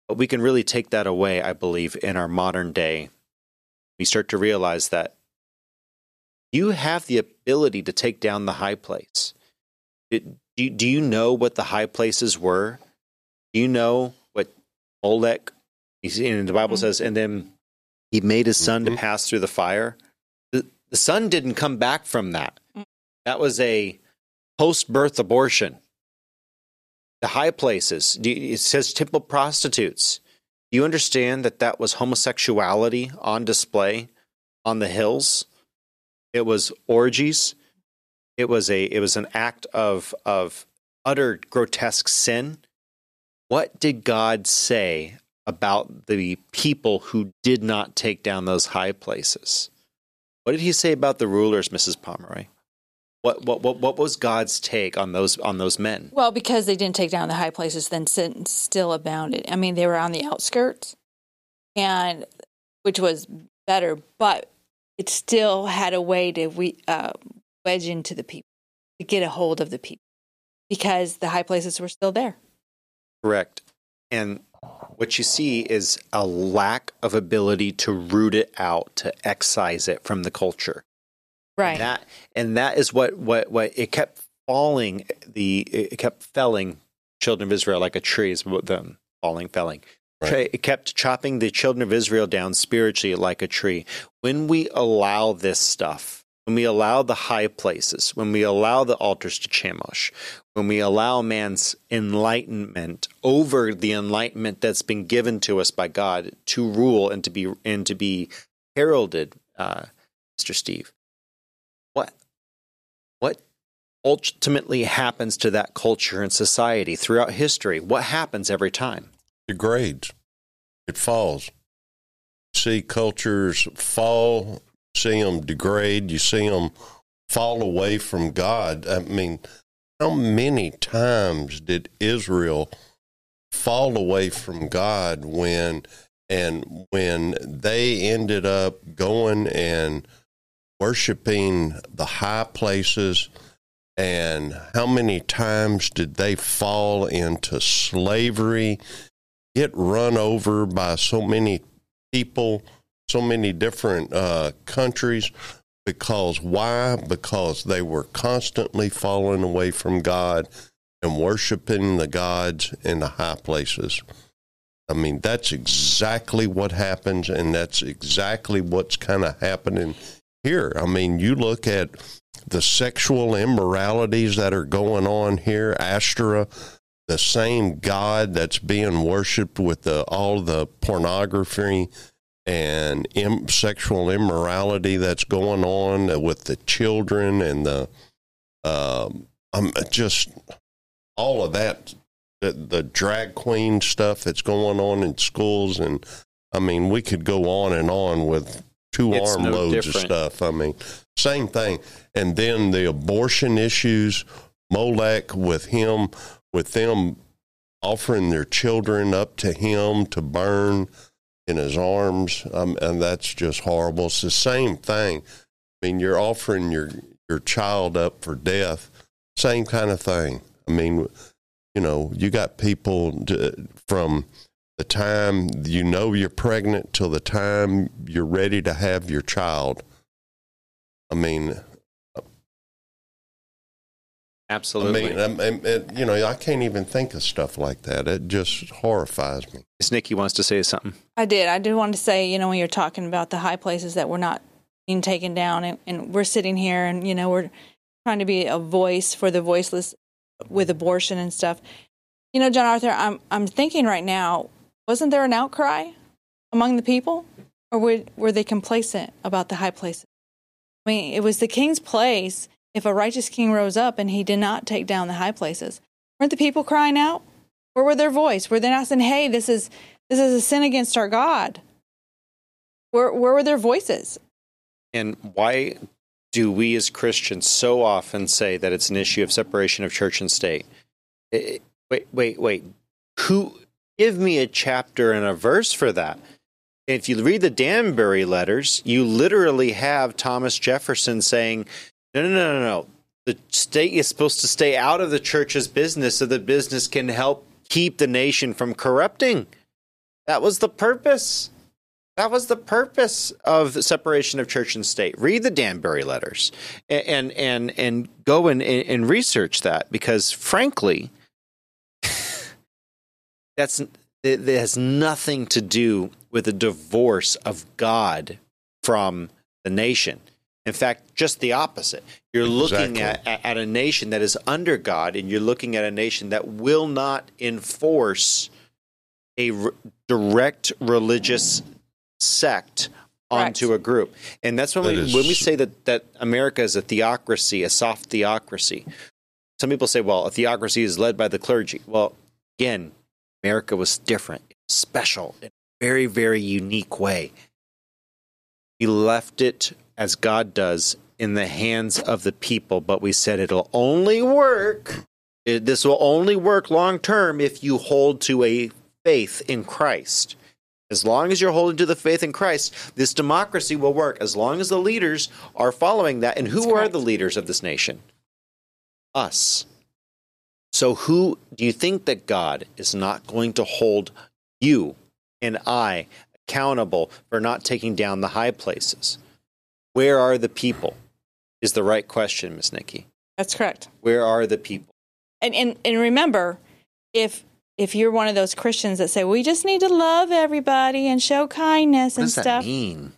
[SPEAKER 1] but we can really take that away, I believe, in our modern day. We start to realize that you have the ability to take down the high place. do, do you know what the high places were? Do you know what Molech, and the Bible mm-hmm. says, and then he made his son mm-hmm. to pass through the fire. The, the son didn't come back from that. Mm. That was a post birth abortion. The high places, it says temple prostitutes. Do you understand that that was homosexuality on display on the hills? It was orgies. It was a it was an act of of utter grotesque sin. What did God say about the people who did not take down those high places. What did he say about the rulers, Mrs. Pomeroy? What, what what what was God's take on those on those men?
[SPEAKER 2] Well, because they didn't take down the high places, then sin still abounded. I mean, they were on the outskirts, and which was better, but it still had a way to we, uh, wedge into the people to get a hold of the people because the high places were still there.
[SPEAKER 1] Correct, and what you see is a lack of ability to root it out, to excise it from the culture.
[SPEAKER 2] Right.
[SPEAKER 1] And that and that is what what what it kept falling the it kept felling children of Israel like a tree is what them falling felling. Right. It kept chopping the children of Israel down spiritually like a tree. When we allow this stuff when we allow the high places, when we allow the altars to Chemosh, when we allow man's enlightenment over the enlightenment that's been given to us by God to rule and to be and to be heralded, uh, Mr. Steve, what what ultimately happens to that culture and society throughout history? What happens every time?
[SPEAKER 3] Degrades. it falls. See cultures fall, see them degrade, you see them fall away from God. I mean, how many times did Israel fall away from God when and when they ended up going and worshiping the high places and how many times did they fall into slavery get run over by so many people so many different uh, countries because why because they were constantly falling away from god and worshiping the gods in the high places I mean, that's exactly what happens, and that's exactly what's kind of happening here. I mean, you look at the sexual immoralities that are going on here, Astra, the same God that's being worshipped with the, all the pornography and Im- sexual immorality that's going on with the children and the um, I'm just all of that the, the drag queen stuff that's going on in schools and I mean we could go on and on with two
[SPEAKER 1] It's no
[SPEAKER 3] armloads of stuff. I mean, same thing. And then the abortion issues, Molech with him, with them offering their children up to him to burn in his arms, um, and that's just horrible. It's the same thing. I mean, you're offering your your child up for death. Same kind of thing. I mean, you know, you got people to, from the time you know you're pregnant till the time you're ready to have your child. I mean,
[SPEAKER 1] Absolutely.
[SPEAKER 3] I mean, I'm- I'm- it- you know, I can't even think of stuff like that. It just horrifies me.
[SPEAKER 1] Miss Nikki wants to say something.
[SPEAKER 2] I did. I did want to say, you know, when you're talking about the high places that we're not being taken down, and, and we're sitting here, and you know, we're trying to be a voice for the voiceless with abortion and stuff. You know, John Arthur, I'm I'm thinking right now, wasn't there an outcry among the people, or were were they complacent about the high places? I mean, it was the king's place. If a righteous king rose up and he did not take down the high places, weren't the people crying out? Where were their voice? Were they not saying, "Hey, this is this is a sin against our God"? Where where were their voices?
[SPEAKER 1] And why do we as Christians so often say that it's an issue of separation of church and state? Eh, Wait, wait, wait. Who give me a chapter and a verse for that? If you read the Danbury letters, you literally have Thomas Jefferson saying, "No, no, no, no, no. The state is supposed to stay out of the church's business so the business can help keep the nation from corrupting." That was the purpose. That was the purpose of separation of church and state. Read the Danbury letters and and and, go and, and research that because frankly, *laughs* that's it, has nothing to do with a divorce of God from the nation. In fact, just the opposite. You're looking at,
[SPEAKER 3] Exactly.
[SPEAKER 1] at, at a nation that is under God, and you're looking at a nation that will not enforce a r- direct religious sect onto
[SPEAKER 2] Correct.
[SPEAKER 1] a group. And that's when
[SPEAKER 3] That
[SPEAKER 1] we
[SPEAKER 3] is-
[SPEAKER 1] when we say that that America is a theocracy, a soft theocracy. Some people say, well, a theocracy is led by the clergy. Well, again, America was different, special, in a very, very unique way. We left it as God does in the hands of the people, but we said it'll only work. it- this will only work long term if you hold to a faith in Christ. As long as you're holding to the faith in Christ, this democracy will work. As long as the leaders are following that. And who
[SPEAKER 2] That's
[SPEAKER 1] are
[SPEAKER 2] correct.
[SPEAKER 1] the leaders of this nation? Us. So, who do you think that God is not going to hold you and I accountable for not taking down the high places? Where are the people? Is the right question, Miss Nikki.
[SPEAKER 2] That's correct.
[SPEAKER 1] Where are the people?
[SPEAKER 2] And and and remember, if if you're one of those Christians that say we just need to love everybody and show kindness
[SPEAKER 1] What
[SPEAKER 2] and
[SPEAKER 1] does that
[SPEAKER 2] stuff,
[SPEAKER 1] mean?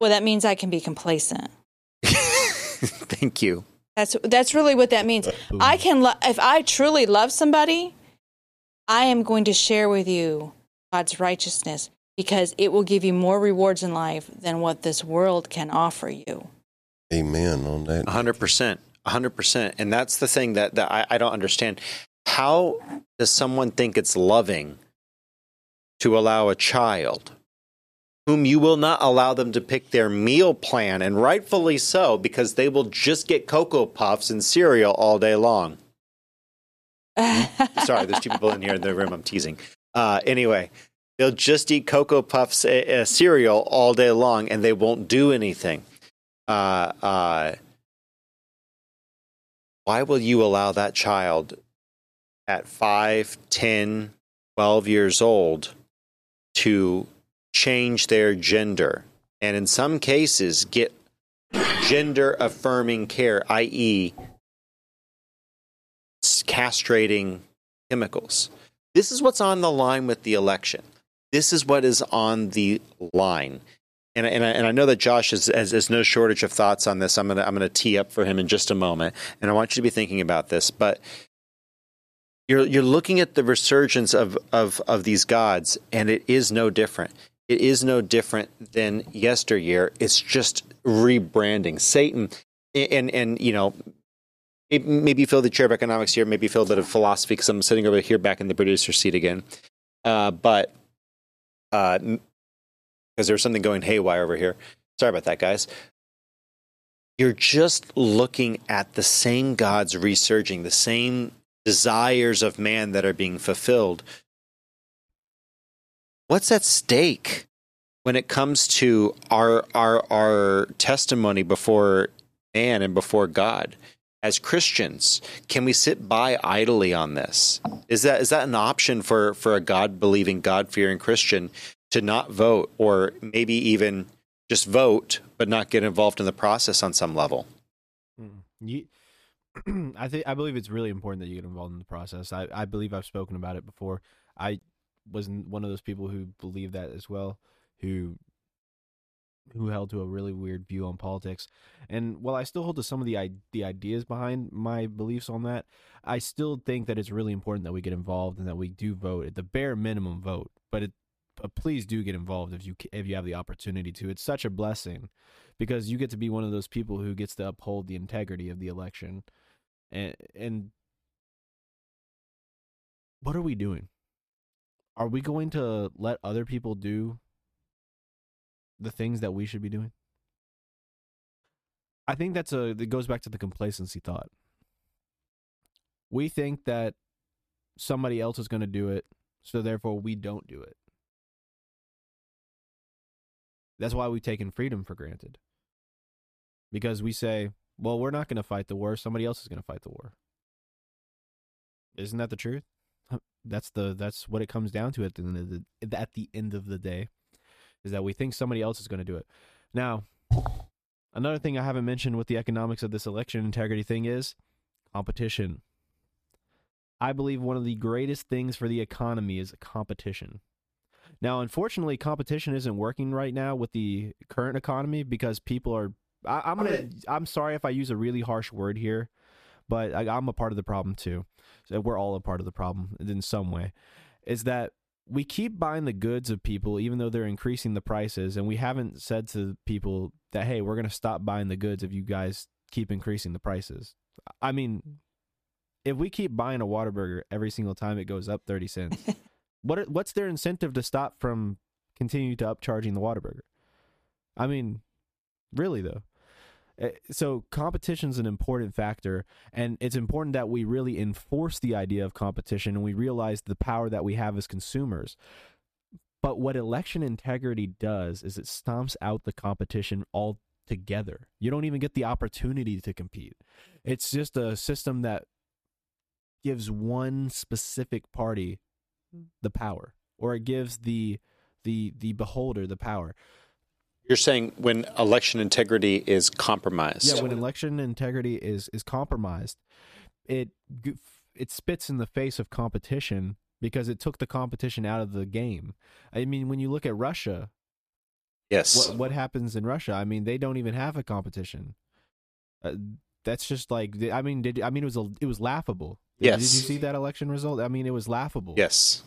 [SPEAKER 2] well, that means I can be complacent. *laughs*
[SPEAKER 1] Thank you.
[SPEAKER 2] That's that's really what that means. I can lo- if I truly love somebody, I am going to share with you God's righteousness because it will give you more rewards in life than what this world can offer you.
[SPEAKER 3] Amen on that.
[SPEAKER 1] Hundred percent, hundred percent, and that's the thing that, that I, I don't understand. How does someone think it's loving to allow a child whom you will not allow them to pick their meal plan, and rightfully so, because they will just get Cocoa Puffs and cereal all day long. *laughs* Sorry, there's two people in here in the room. I'm teasing. Uh, anyway, they'll just eat Cocoa Puffs uh, uh, cereal all day long, and they won't do anything. Uh, uh, why will you allow that child at 5, 10, 12 years old to change their gender and in some cases get gender affirming care, i.e., castrating chemicals. This is what's on the line with the election. This is what is on the line. And, and, I, and I know that Josh has, has, has no shortage of thoughts on this. I'm going to I'm to tee up for him in just a moment. And I want you to be thinking about this. But you're, you're looking at the resurgence of, of, of these gods, and it is no different. It is no different than yesteryear. It's just rebranding. Satan, and, and you know, maybe fill the chair of economics here, maybe fill a bit of philosophy because I'm sitting over here back in the producer seat again. Uh, but because uh, there's something going haywire over here. Sorry about that, guys. You're just looking at the same gods resurging, the same desires of man that are being fulfilled. What's at stake when it comes to our our our testimony before man and before God? As Christians, can we sit by idly on this? Is that is that an option for for a God believing, God fearing Christian to not vote, or maybe even just vote but not get involved in the process on some level?
[SPEAKER 4] Hmm. You, *clears throat* I think I believe it's really important that you get involved in the process. I, I believe I've spoken about it before. I was one of those people who believe that as well, who who held to a really weird view on politics. And while I still hold to some of the the ideas behind my beliefs on that, I still think that it's really important that we get involved and that we do vote at the bare minimum vote. But it, but please do get involved if you if you have the opportunity to. It's such a blessing because you get to be one of those people who gets to uphold the integrity of the election. And and what are we doing? Are we going to let other people do the things that we should be doing? I think that's a it goes back to the complacency thought. We think that somebody else is going to do it, so therefore we don't do it. That's why we've taken freedom for granted. Because we say, well, we're not going to fight the war, somebody else is going to fight the war. Isn't that the truth? That's the that's what it comes down to at the end of the, at the end of the day is that we think somebody else is going to do it. Now, another thing I haven't mentioned with the economics of this election integrity thing is competition. I believe one of the greatest things for the economy is competition. Now, unfortunately, competition isn't working right now with the current economy because people are. I, am gonna. I'm sorry if I use a really harsh word here, but I, I'm a part of the problem too. So we're all a part of the problem in some way. Is that we keep buying the goods of people even though they're increasing the prices and we haven't said to people that hey we're going to stop buying the goods if you guys keep increasing the prices. I mean if we keep buying a Whataburger every single time it goes up 30 cents *laughs* what what's their incentive to stop from continuing to upcharging the Whataburger i mean really though Eh, so competition is an important factor and it's important that we really enforce the idea of competition and we realize the power that we have as consumers. But what election integrity does is it stomps out the competition altogether. You don't even get the opportunity to compete. It's just a system that gives one specific party hmm. the power or it gives the the the beholder the power
[SPEAKER 1] you're saying when election integrity is compromised.
[SPEAKER 4] Yeah, when election integrity is is compromised, it it spits in the face of competition because it took the competition out of the game. I mean, when you look at Russia,
[SPEAKER 1] yes,
[SPEAKER 4] what what happens in Russia? I mean, they don't even have a competition. Uh, that's just like I mean, did I mean it was a, it was laughable.
[SPEAKER 1] Yes.
[SPEAKER 4] Did you see that election result? I mean, it was laughable.
[SPEAKER 1] Yes.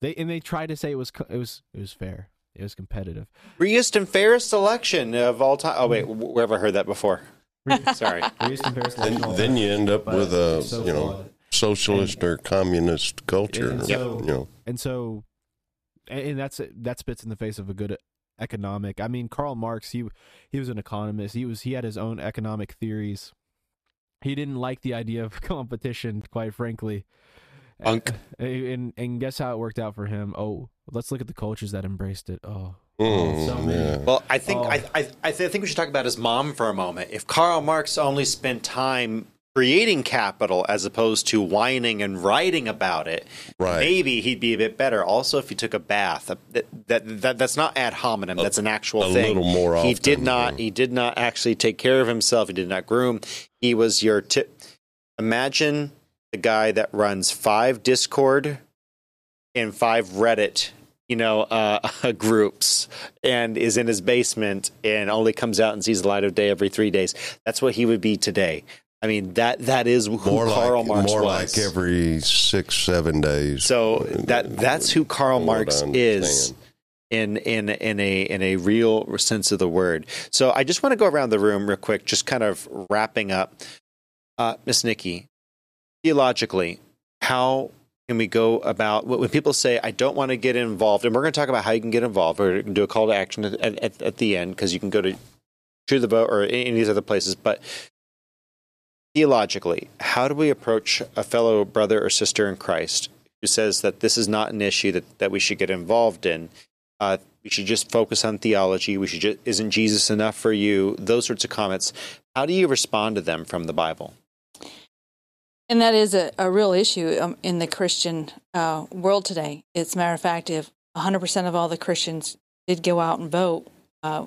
[SPEAKER 4] They and they tried to say it was it was it was fair. It was competitive.
[SPEAKER 1] Freest and fairest election of all time. Oh wait, where have I heard that before? *laughs* Sorry.
[SPEAKER 3] Freest and fairest then, then you end up with a so you know socialist and, or communist culture.
[SPEAKER 4] And so,
[SPEAKER 3] you know,
[SPEAKER 4] and so and, and that's that spits in the face of a good economic. I mean, Karl Marx, he he was an economist. He was he had his own economic theories. He didn't like the idea of *laughs* competition, quite frankly.
[SPEAKER 1] Punk.
[SPEAKER 4] And, and guess how it worked out for him? Oh, let's look at the cultures that embraced it. Oh,
[SPEAKER 3] Mm,
[SPEAKER 4] so
[SPEAKER 3] yeah.
[SPEAKER 1] Well, I think
[SPEAKER 4] Oh.
[SPEAKER 1] I, I, I, think we should talk about his mom for a moment. If Karl Marx only spent time creating capital as opposed to whining and writing about it,
[SPEAKER 3] Right.
[SPEAKER 1] maybe he'd be a bit better. Also, if he took a bath, uh, that, that, that that's not ad hominem. That's an actual
[SPEAKER 3] a
[SPEAKER 1] thing.
[SPEAKER 3] little more
[SPEAKER 1] He did not.
[SPEAKER 3] yeah.
[SPEAKER 1] He did not actually take care of himself. He did not groom. He was your tip. Imagine the guy that runs five Discord and five Reddit, you know, uh, *laughs* groups, and is in his basement and only comes out and sees the light of day every three days. That's what he would be today. I mean that that is who
[SPEAKER 3] more
[SPEAKER 1] Karl
[SPEAKER 3] like
[SPEAKER 1] Marx
[SPEAKER 3] more
[SPEAKER 1] was.
[SPEAKER 3] like every six seven days.
[SPEAKER 1] so that that's who Karl
[SPEAKER 3] From what I
[SPEAKER 1] Marx is in in in a in a real sense of the word. So I just want to go around the room real quick, just kind of wrapping up. Uh, Miss Nikki, theologically, how can we go about when people say I don't want to get involved, and we're going to talk about how you can get involved, or do a call to action at, at, at the end because you can go to True the Vote or any of these other places, but. Theologically, how do we approach a fellow brother or sister in Christ who says that this is not an issue that, that we should get involved in? Uh, we should just focus on theology. We should just, isn't Jesus enough for you? Those sorts of comments. How do you respond to them from the Bible?
[SPEAKER 2] And that is a, a real issue um, in the Christian uh, world today. It's a matter of fact, if 100% of all the Christians did go out and vote, uh,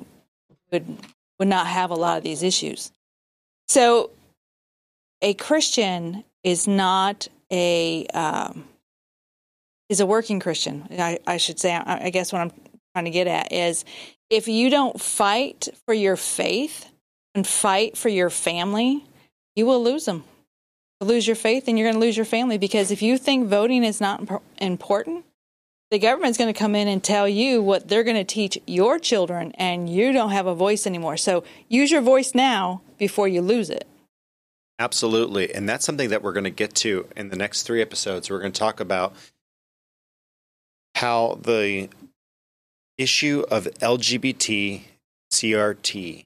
[SPEAKER 2] would would not have a lot of these issues. So, a Christian is not a um, is a working Christian. I, I should say. I, I guess what I'm trying to get at is if you don't fight for your faith and fight for your family, you will lose them lose your faith and you're going to lose your family because if you think voting is not important the government's going to come in and tell you what they're going to teach your children and you don't have a voice anymore so use your voice now before you lose it
[SPEAKER 1] Absolutely. And that's something that we're going to get to in the next three episodes. We're going to talk about how the issue of LGBT CRT,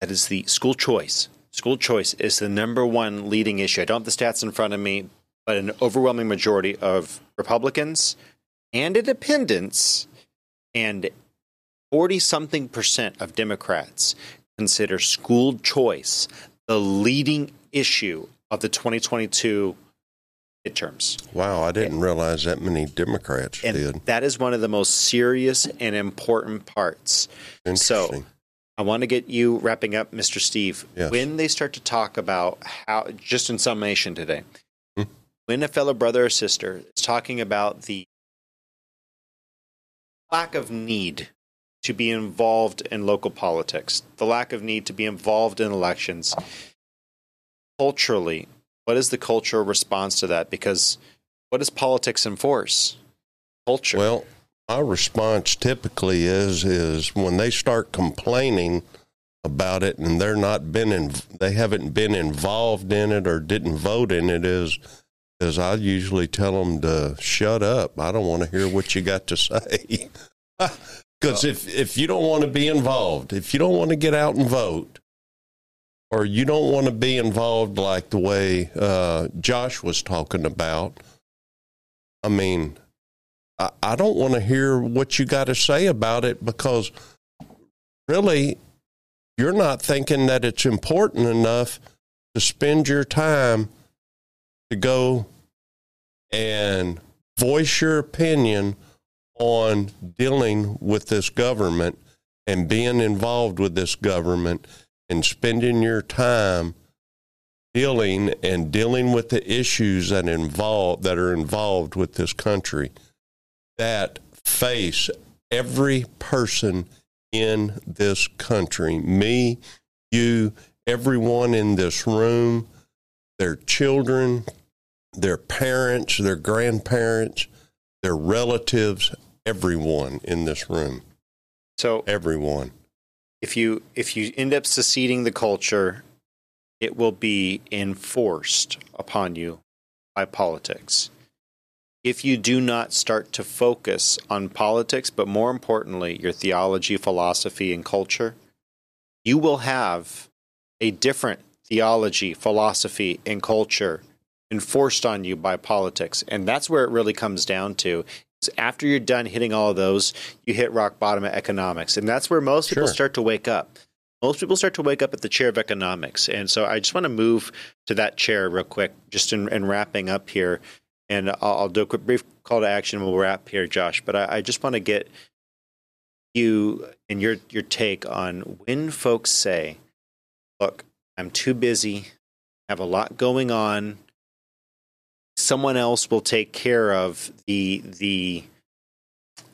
[SPEAKER 1] that is the school choice, school choice is the number one leading issue. I don't have the stats in front of me, but an overwhelming majority of Republicans and independents and 40 something percent of Democrats consider school choice the leading issue of the 2022 midterms.
[SPEAKER 3] Wow, I didn't realize that many Democrats
[SPEAKER 1] And
[SPEAKER 3] did.
[SPEAKER 1] that is one of the most serious and important parts. So
[SPEAKER 3] Interesting.
[SPEAKER 1] I want to get you wrapping up, Mr. Steve.
[SPEAKER 3] Yes.
[SPEAKER 1] When they start to talk about how, just in summation today,
[SPEAKER 3] Hmm.
[SPEAKER 1] when a fellow brother or sister is talking about the lack of need to be involved in local politics, the lack of need to be involved in elections, culturally, what is the cultural response to that? Because what does politics enforce? Culture.
[SPEAKER 3] Well, my response typically is is when they start complaining about it and they're not been in, they haven't been involved in it or didn't vote in it is is I usually tell them to shut up. I don't want to hear what you got to say. *laughs* Because if if you don't want to be involved, if you don't want to get out and vote, or you don't want to be involved like the way uh, Josh was talking about, I mean, I, don't want to hear what you got to say about it because really, you're not thinking that it's important enough to spend your time to go and voice your opinion on dealing with this government and being involved with this government and spending your time dealing and dealing with the issues that involve that are involved with this country that face every person in this country. Me you everyone in this room their children their parents their grandparents their relatives everyone in this room.
[SPEAKER 1] So
[SPEAKER 3] everyone.
[SPEAKER 1] if you if you end up seceding the culture, it will be enforced upon you by politics. If you do not start to focus on politics, but more importantly, your theology, philosophy, and culture, you will have a different theology, philosophy, and culture enforced on you by politics. And that's where it really comes down to. Is after you're done hitting all of those, you hit rock bottom at economics. And that's where most people
[SPEAKER 3] Sure.
[SPEAKER 1] start to wake up. Most people start to wake up at the chair of economics. And so I just want to move to that chair real quick, just in, in wrapping up here. And I'll, I'll do a quick brief call to action. We'll wrap here, Josh. But I, I just want to get you and your your take on when folks say, "Look, I'm too busy, have a lot going on. Someone else will take care of the the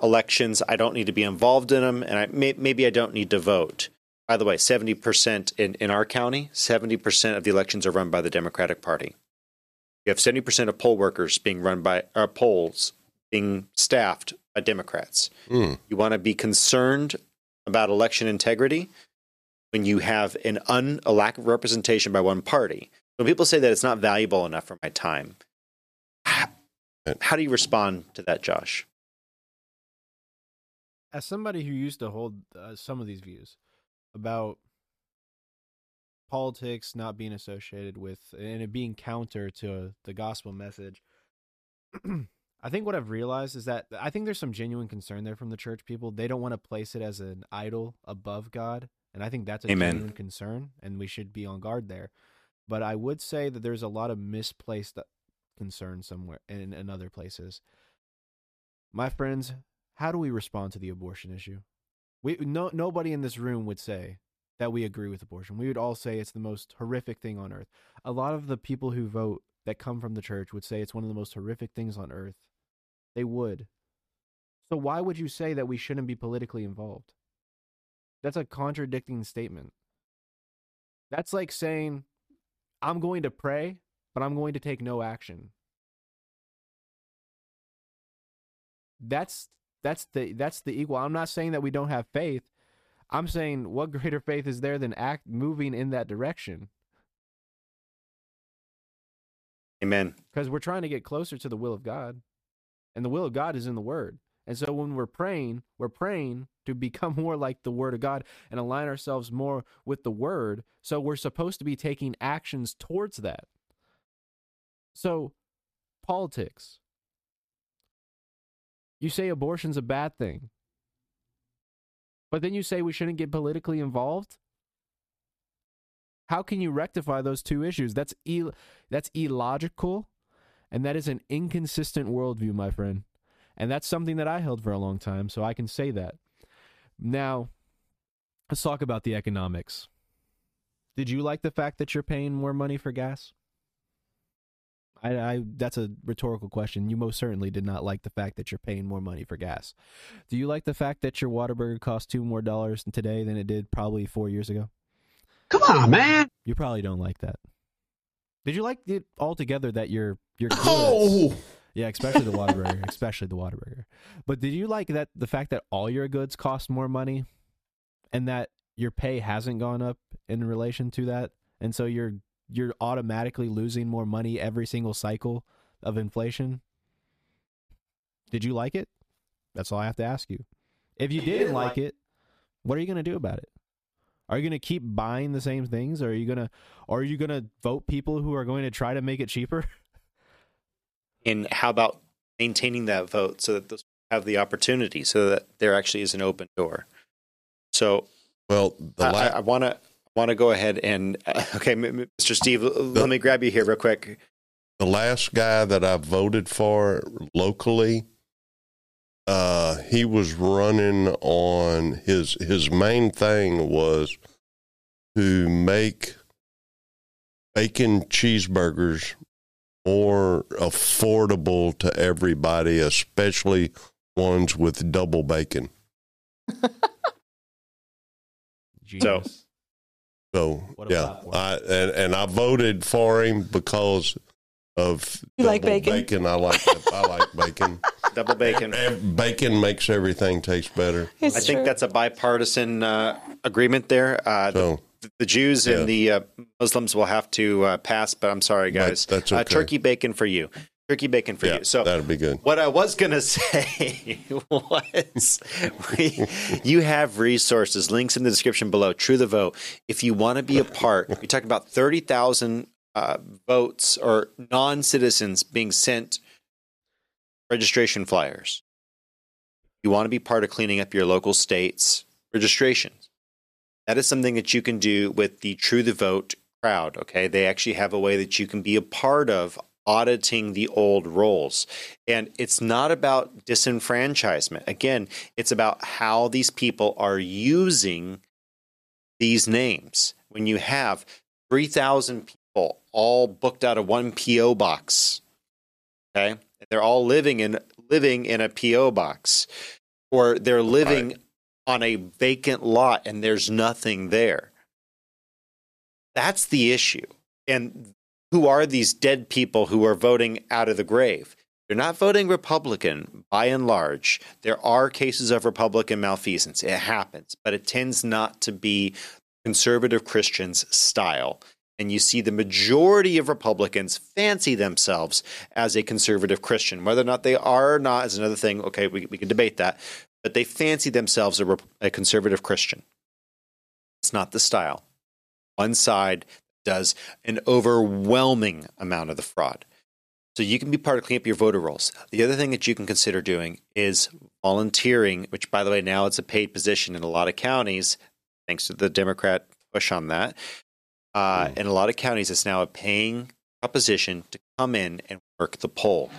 [SPEAKER 1] elections. I don't need to be involved in them, and I may, maybe I don't need to vote." By the way, seventy percent in in our county, seventy percent of the elections are run by the Democratic Party. You have seventy percent of poll workers being run by uh, polls being staffed by Democrats.
[SPEAKER 3] Mm.
[SPEAKER 1] You want to be concerned about election integrity when you have an un, a lack of representation by one party. When people say that it's not valuable enough for my time, how, how do you respond to that, Josh?
[SPEAKER 4] as somebody who used to hold uh, some of these views about politics not being associated with and it being counter to the gospel message *clears throat* i think what i've realized is that i think there's some genuine concern there from the church people they don't want to place it as an idol above god and i think that's a
[SPEAKER 1] Amen.
[SPEAKER 4] genuine concern and we should be on guard there but i would say that there's a lot of misplaced concern somewhere in, in other places my friends how do we respond to the abortion issue? We no nobody in this room would say that we agree with abortion. We would all say it's the most horrific thing on earth. A lot of the people who vote that come from the church would say it's one of the most horrific things on earth. They would. So why would you say that we shouldn't be politically involved? That's a contradicting statement. That's like saying I'm going to pray, but I'm going to take no action. That's that's the that's the equal. I'm not saying that we don't have faith. I'm saying what greater faith is there than act moving in that direction?
[SPEAKER 1] Amen.
[SPEAKER 4] Because we're trying to get closer to the will of God. And the will of God is in the word. And so when we're praying, we're praying to become *laughs* more like the word of God and align ourselves more with the word. So we're supposed to be taking actions towards that. So politics. You say abortion's a bad thing. But then you say we shouldn't get politically involved? How can you rectify those two issues? That's il- that's illogical and that is an inconsistent worldview, my friend. And that's something that I held for a long time, so I can say that. Now, let's talk about the economics. Did you like the fact that you're paying more money for gas? I, I that's a rhetorical question. You most certainly did not like the fact that you're paying more money for gas. Do you like the fact that your Whataburger costs two more dollars today than it did probably four years ago?
[SPEAKER 5] Come on, man.
[SPEAKER 4] You probably don't like that. Did you like it altogether that your your goods,
[SPEAKER 3] Oh,
[SPEAKER 4] yeah, especially the Whataburger, *laughs* especially the Whataburger. But did you like that the fact that all your goods cost more money, and that your pay hasn't gone up in relation to that, and so you're you're automatically losing more money every single cycle of inflation? Did you like it? That's all I have to ask you. If you *laughs* didn't like it, what are you going to do about it? Are you going to keep buying the same things? Or are you going to are you going to vote people who are going to try to make it cheaper? *laughs*
[SPEAKER 1] And how about maintaining that vote so that those people have the opportunity, so that there actually is an open door? So
[SPEAKER 3] well, the la-
[SPEAKER 1] I want to want to go ahead and *laughs* okay, M- M- Mr. Steve, l- let me grab you here real quick.
[SPEAKER 3] the last guy that I voted for locally, uh, he was running on his his main thing was to make bacon cheeseburgers more affordable to everybody, especially ones with double bacon. *laughs*
[SPEAKER 4] Genius.
[SPEAKER 3] So
[SPEAKER 4] What
[SPEAKER 3] yeah,
[SPEAKER 4] platform.
[SPEAKER 3] I and, and I voted for him because of
[SPEAKER 2] You like
[SPEAKER 3] double
[SPEAKER 2] bacon?
[SPEAKER 3] I like I like bacon. *laughs*
[SPEAKER 1] Double bacon.
[SPEAKER 3] Ev- Bacon makes everything taste better.
[SPEAKER 2] It's
[SPEAKER 1] I think that's a bipartisan uh, agreement there. Uh, the,
[SPEAKER 3] So
[SPEAKER 1] the Jews
[SPEAKER 3] Yeah.
[SPEAKER 1] and the uh, Muslims will have to uh, pass, but I'm sorry,
[SPEAKER 3] But
[SPEAKER 1] guys.
[SPEAKER 3] that's
[SPEAKER 1] uh,
[SPEAKER 3] okay.
[SPEAKER 1] turkey bacon for you. Turkey bacon for
[SPEAKER 3] Yeah,
[SPEAKER 1] you. So
[SPEAKER 3] that'd be good.
[SPEAKER 1] what I was going *laughs* to say was we, you have resources, links in the description below. True the vote. If you want to be a part, we talked about 30,000 uh, votes or non citizens being sent registration flyers. You want to be part of cleaning up your local state's registrations. That is something that you can do with the True the Vote crowd. Okay. They actually have a way that you can be a part of auditing the old rolls. And it's not about disenfranchisement. Again, it's about how these people are using these names. When you have 3,000 people all booked out of one PO box, okay? They're all living in living in a PO box or they're living on a vacant lot and there's nothing there. That's the issue. And who are these dead people who are voting out of the grave? They're not voting Republican by and large. There are cases of Republican malfeasance. It happens, but it tends not to be conservative Christians' style. And you see the majority of Republicans fancy themselves as a conservative Christian. Whether or not they are or not is another thing. Okay, we, we can debate that. But they fancy themselves a, a conservative Christian. It's not the style. One side does an overwhelming amount of the fraud. So you can be part of clean up your voter rolls. The other thing that you can consider doing is volunteering, which by the way now it's a paid position in a lot of counties, thanks to the Democrat push on that. Uh, in a lot of counties, it's now a paying proposition to come in and work the poll.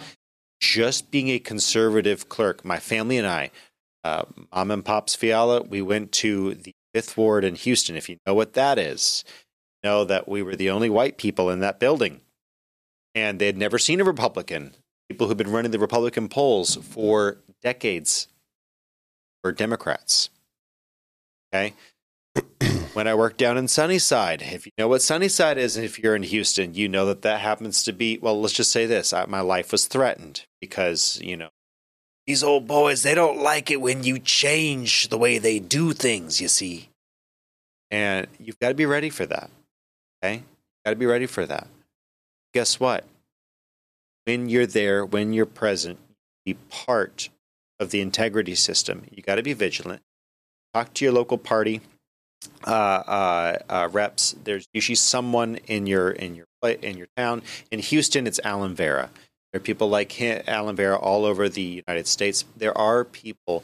[SPEAKER 1] Just being a conservative clerk, my family and I, uh, mom and pop's Fiala, we went to the Fifth Ward in Houston. If you know what that is, know that we were the only white people in that building. And they had never seen a Republican. People who've been running the Republican polls for decades were Democrats. Okay. *clears throat* when I worked down in Sunnyside, if you know what Sunnyside is, and if you're in Houston, you know that that happens to be, well, let's just say this I, my life was threatened because, you know, these old boys, they don't like it when you change the way they do things, you see. And you've got to be ready for that. Okay? Got to be ready for that. Guess what? When you're there, when you're present, be part of the integrity system. You got to be vigilant. Talk to your local party uh, uh, uh, reps. There's usually someone in your in your in your town. In Houston, it's Alan Vera. There are people like him, Alan Vera all over the United States. There are people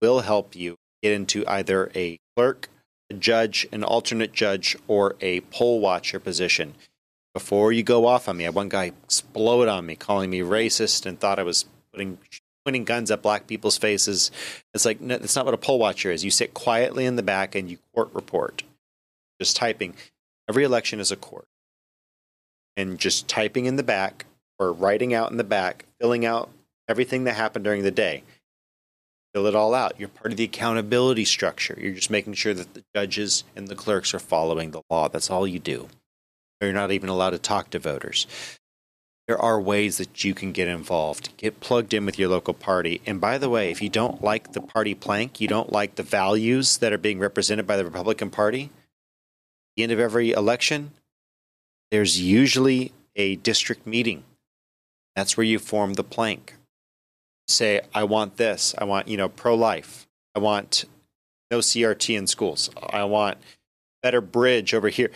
[SPEAKER 1] will help you get into either a clerk, a judge, an alternate judge, or a poll watcher position. Before you go off on me, I had one guy explode on me, calling me racist, and thought I was putting pointing guns at black people's faces. It's like no, that's not what a poll watcher is. You sit quietly in the back and you court report, just typing. Every election is a court, and just typing in the back or writing out in the back, filling out everything that happened during the day. Fill it all out. You're part of the accountability structure. You're just making sure that the judges and the clerks are following the law. That's all you do. You're not even allowed to talk to voters there are ways that you can get involved. Get plugged in with your local party. And by the way, if you don't like the party plank, you don't like the values that are being represented by the Republican Party, the end of every election, there's usually a district meeting. That's where you form the plank. Say, I want this. I want, you know, pro life. I want no CRT in schools. I want better bridge over here.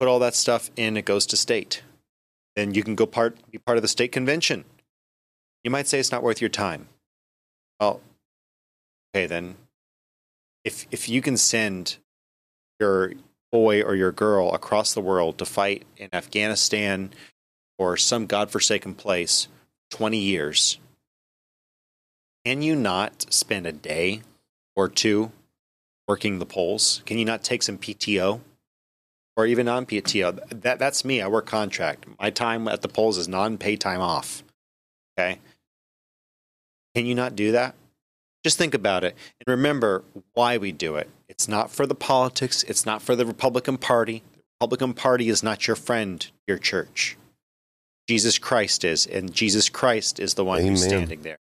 [SPEAKER 1] Put all that stuff in, it goes to state then you can go part be part of the state convention. You might say it's not worth your time. Well, okay then. If if you can send your boy or your girl across the world to fight in Afghanistan or some godforsaken place 20 years, can you not spend a day or two working the polls? Can you not take some PTO? or even non PTO. That that's me. I work contract. My time at the polls is non pay time off. Okay. Can you not do that? Just think about it and remember why we do it. It's not for the politics. It's not for the Republican Party. The Republican Party is not your friend, your church. Jesus Christ is, and Jesus Christ is the one Amen. who's standing there.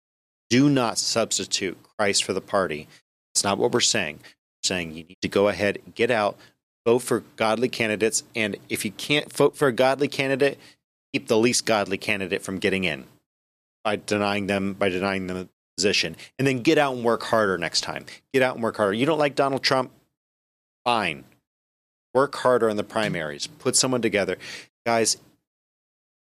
[SPEAKER 1] Do not substitute Christ for the party. It's not what we're saying. We're saying you need to go ahead, get out, vote for godly candidates. And if you can't vote for a godly candidate, keep the least godly candidate from getting in by denying them by denying them a position, and then get out and work harder next time. Get out and work harder. You don't like Donald Trump? Fine. Work harder in the primaries. Put someone together, guys.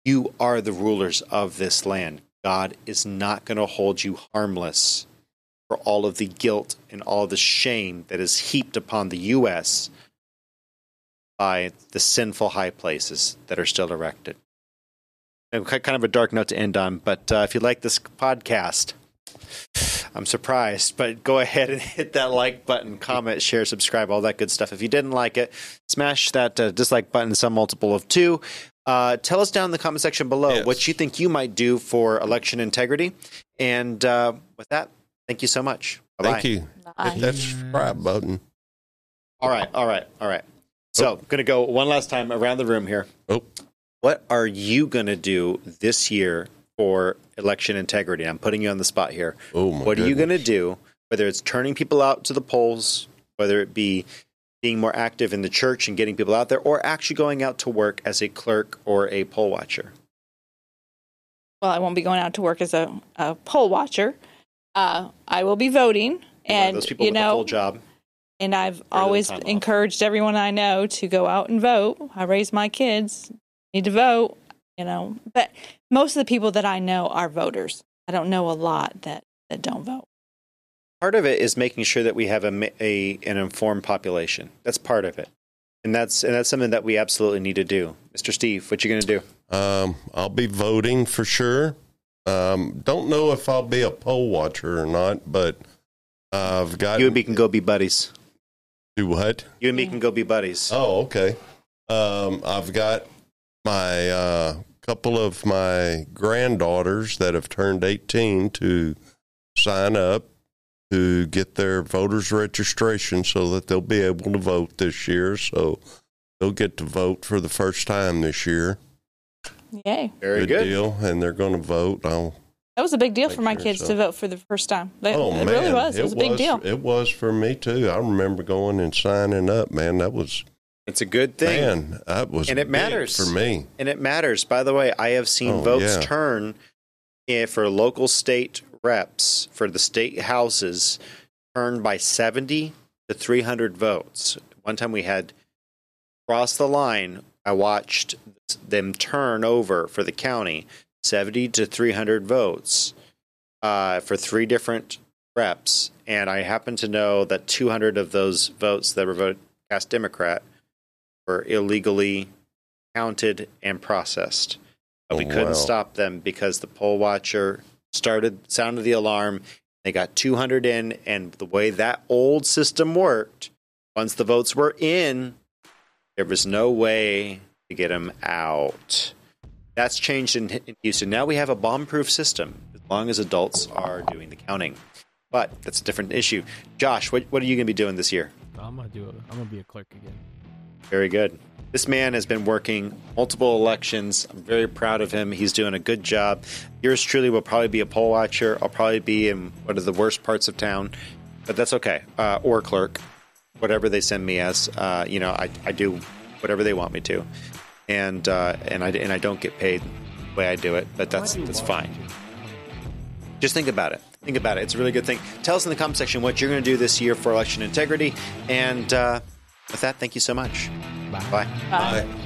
[SPEAKER 1] You are the rulers of this land. God is not going to hold you harmless for all of the guilt and all the shame that is heaped upon the U.S. by the sinful high places that are still erected. And Kind of a dark note to end on, but uh, if you like this podcast, I'm surprised, but go ahead and *laughs* hit that like button, comment, share, subscribe, all that good stuff. If you didn't like it, smash that uh, dislike button, some multiple of two. Uh, tell us down in the comment section below
[SPEAKER 3] Yes.
[SPEAKER 1] what you think you might do for election integrity. And uh, with that, thank you so much. Bye-bye.
[SPEAKER 3] Thank you.
[SPEAKER 2] Bye.
[SPEAKER 3] Hit that subscribe button.
[SPEAKER 1] All right, all right, all right. So, going to go one last time around the room here.
[SPEAKER 3] Oh,
[SPEAKER 1] What are you going to do this year for election integrity? I'm putting you on the spot here.
[SPEAKER 3] oh my
[SPEAKER 1] what are you going to do, whether it's turning people out to the polls, whether it be being more active in the church and getting people out there, or actually going out to work as a clerk or a poll watcher?
[SPEAKER 2] Well, I won't be going out to work as a, a poll watcher. Uh, I will be voting, and
[SPEAKER 1] those people
[SPEAKER 2] you
[SPEAKER 1] with a full job.
[SPEAKER 2] and I've always
[SPEAKER 1] time off.
[SPEAKER 2] encouraged everyone I know to go out and vote. I raise my kids need to vote, you know. But most of the people that I know are voters. I don't know a lot that that don't vote.
[SPEAKER 1] Part of it is making sure that we have a, a an informed population. That's part of it, and that's and that's something that we absolutely need to do. Mr. Steve, what you going to do?
[SPEAKER 3] Um, I'll be voting for sure. Um, don't know if I'll be a poll watcher or not, but uh, I've got
[SPEAKER 1] You and me can go be buddies.
[SPEAKER 3] do what?
[SPEAKER 1] You and me can go be buddies.
[SPEAKER 3] Oh, okay. Um, I've got my uh, couple of my granddaughters that have turned 18 to sign up to get their voters registration so that they'll be able to vote this year. So they'll get to vote for the first time this year.
[SPEAKER 2] Yay!
[SPEAKER 1] Very good.
[SPEAKER 3] deal. And they're going to vote. I'll,
[SPEAKER 2] That was a big deal for my kids
[SPEAKER 3] so.
[SPEAKER 2] to vote for the first time. That,
[SPEAKER 3] oh,
[SPEAKER 2] it
[SPEAKER 3] man.
[SPEAKER 2] really was. It, was a big deal.
[SPEAKER 3] It was for me, too. I remember going and signing up, man. That was,
[SPEAKER 1] It's a good thing.
[SPEAKER 3] man, that was
[SPEAKER 1] And it
[SPEAKER 3] big
[SPEAKER 1] matters.
[SPEAKER 3] for me.
[SPEAKER 1] And it matters. By the way, I have seen
[SPEAKER 3] Oh,
[SPEAKER 1] votes
[SPEAKER 3] yeah.
[SPEAKER 1] turn eh, for local state reps for the state houses turned by 70 to 300 votes. One time we had cross the line, I watched them turn over for the county 70 to 300 votes uh, for three different reps. And I happen to know that 200 of those votes that were voted cast Democrat were illegally counted and processed. But we
[SPEAKER 3] Oh,
[SPEAKER 1] couldn't
[SPEAKER 3] wow.
[SPEAKER 1] stop them because the poll watcher started sounded the alarm. They got 200 in, and the way that old system worked, once the votes were in, there was no way to get them out. That's changed in, in Houston. Now we have a bomb-proof system as long as adults are doing the counting. But that's a different issue. Josh, what, what are you going to be doing this year?
[SPEAKER 4] I'm gonna do it. I'm gonna be a clerk again.
[SPEAKER 1] Very good. This man has been working multiple elections. I'm very proud of him. He's doing a good job. Yours truly will probably be a poll watcher. I'll probably be in one of the worst parts of town, but that's okay. Uh, or clerk, whatever they send me as. Uh, you know, I, I do whatever they want me to, and uh, and I and I don't get paid the way I do it, but that's that's fine. Just think about it. Think about it. It's a really good thing. Tell us in the comment section what you're going to do this year for election integrity. And uh, with that, thank you so much.
[SPEAKER 4] Bye.
[SPEAKER 1] Bye.
[SPEAKER 2] Bye.
[SPEAKER 3] Bye.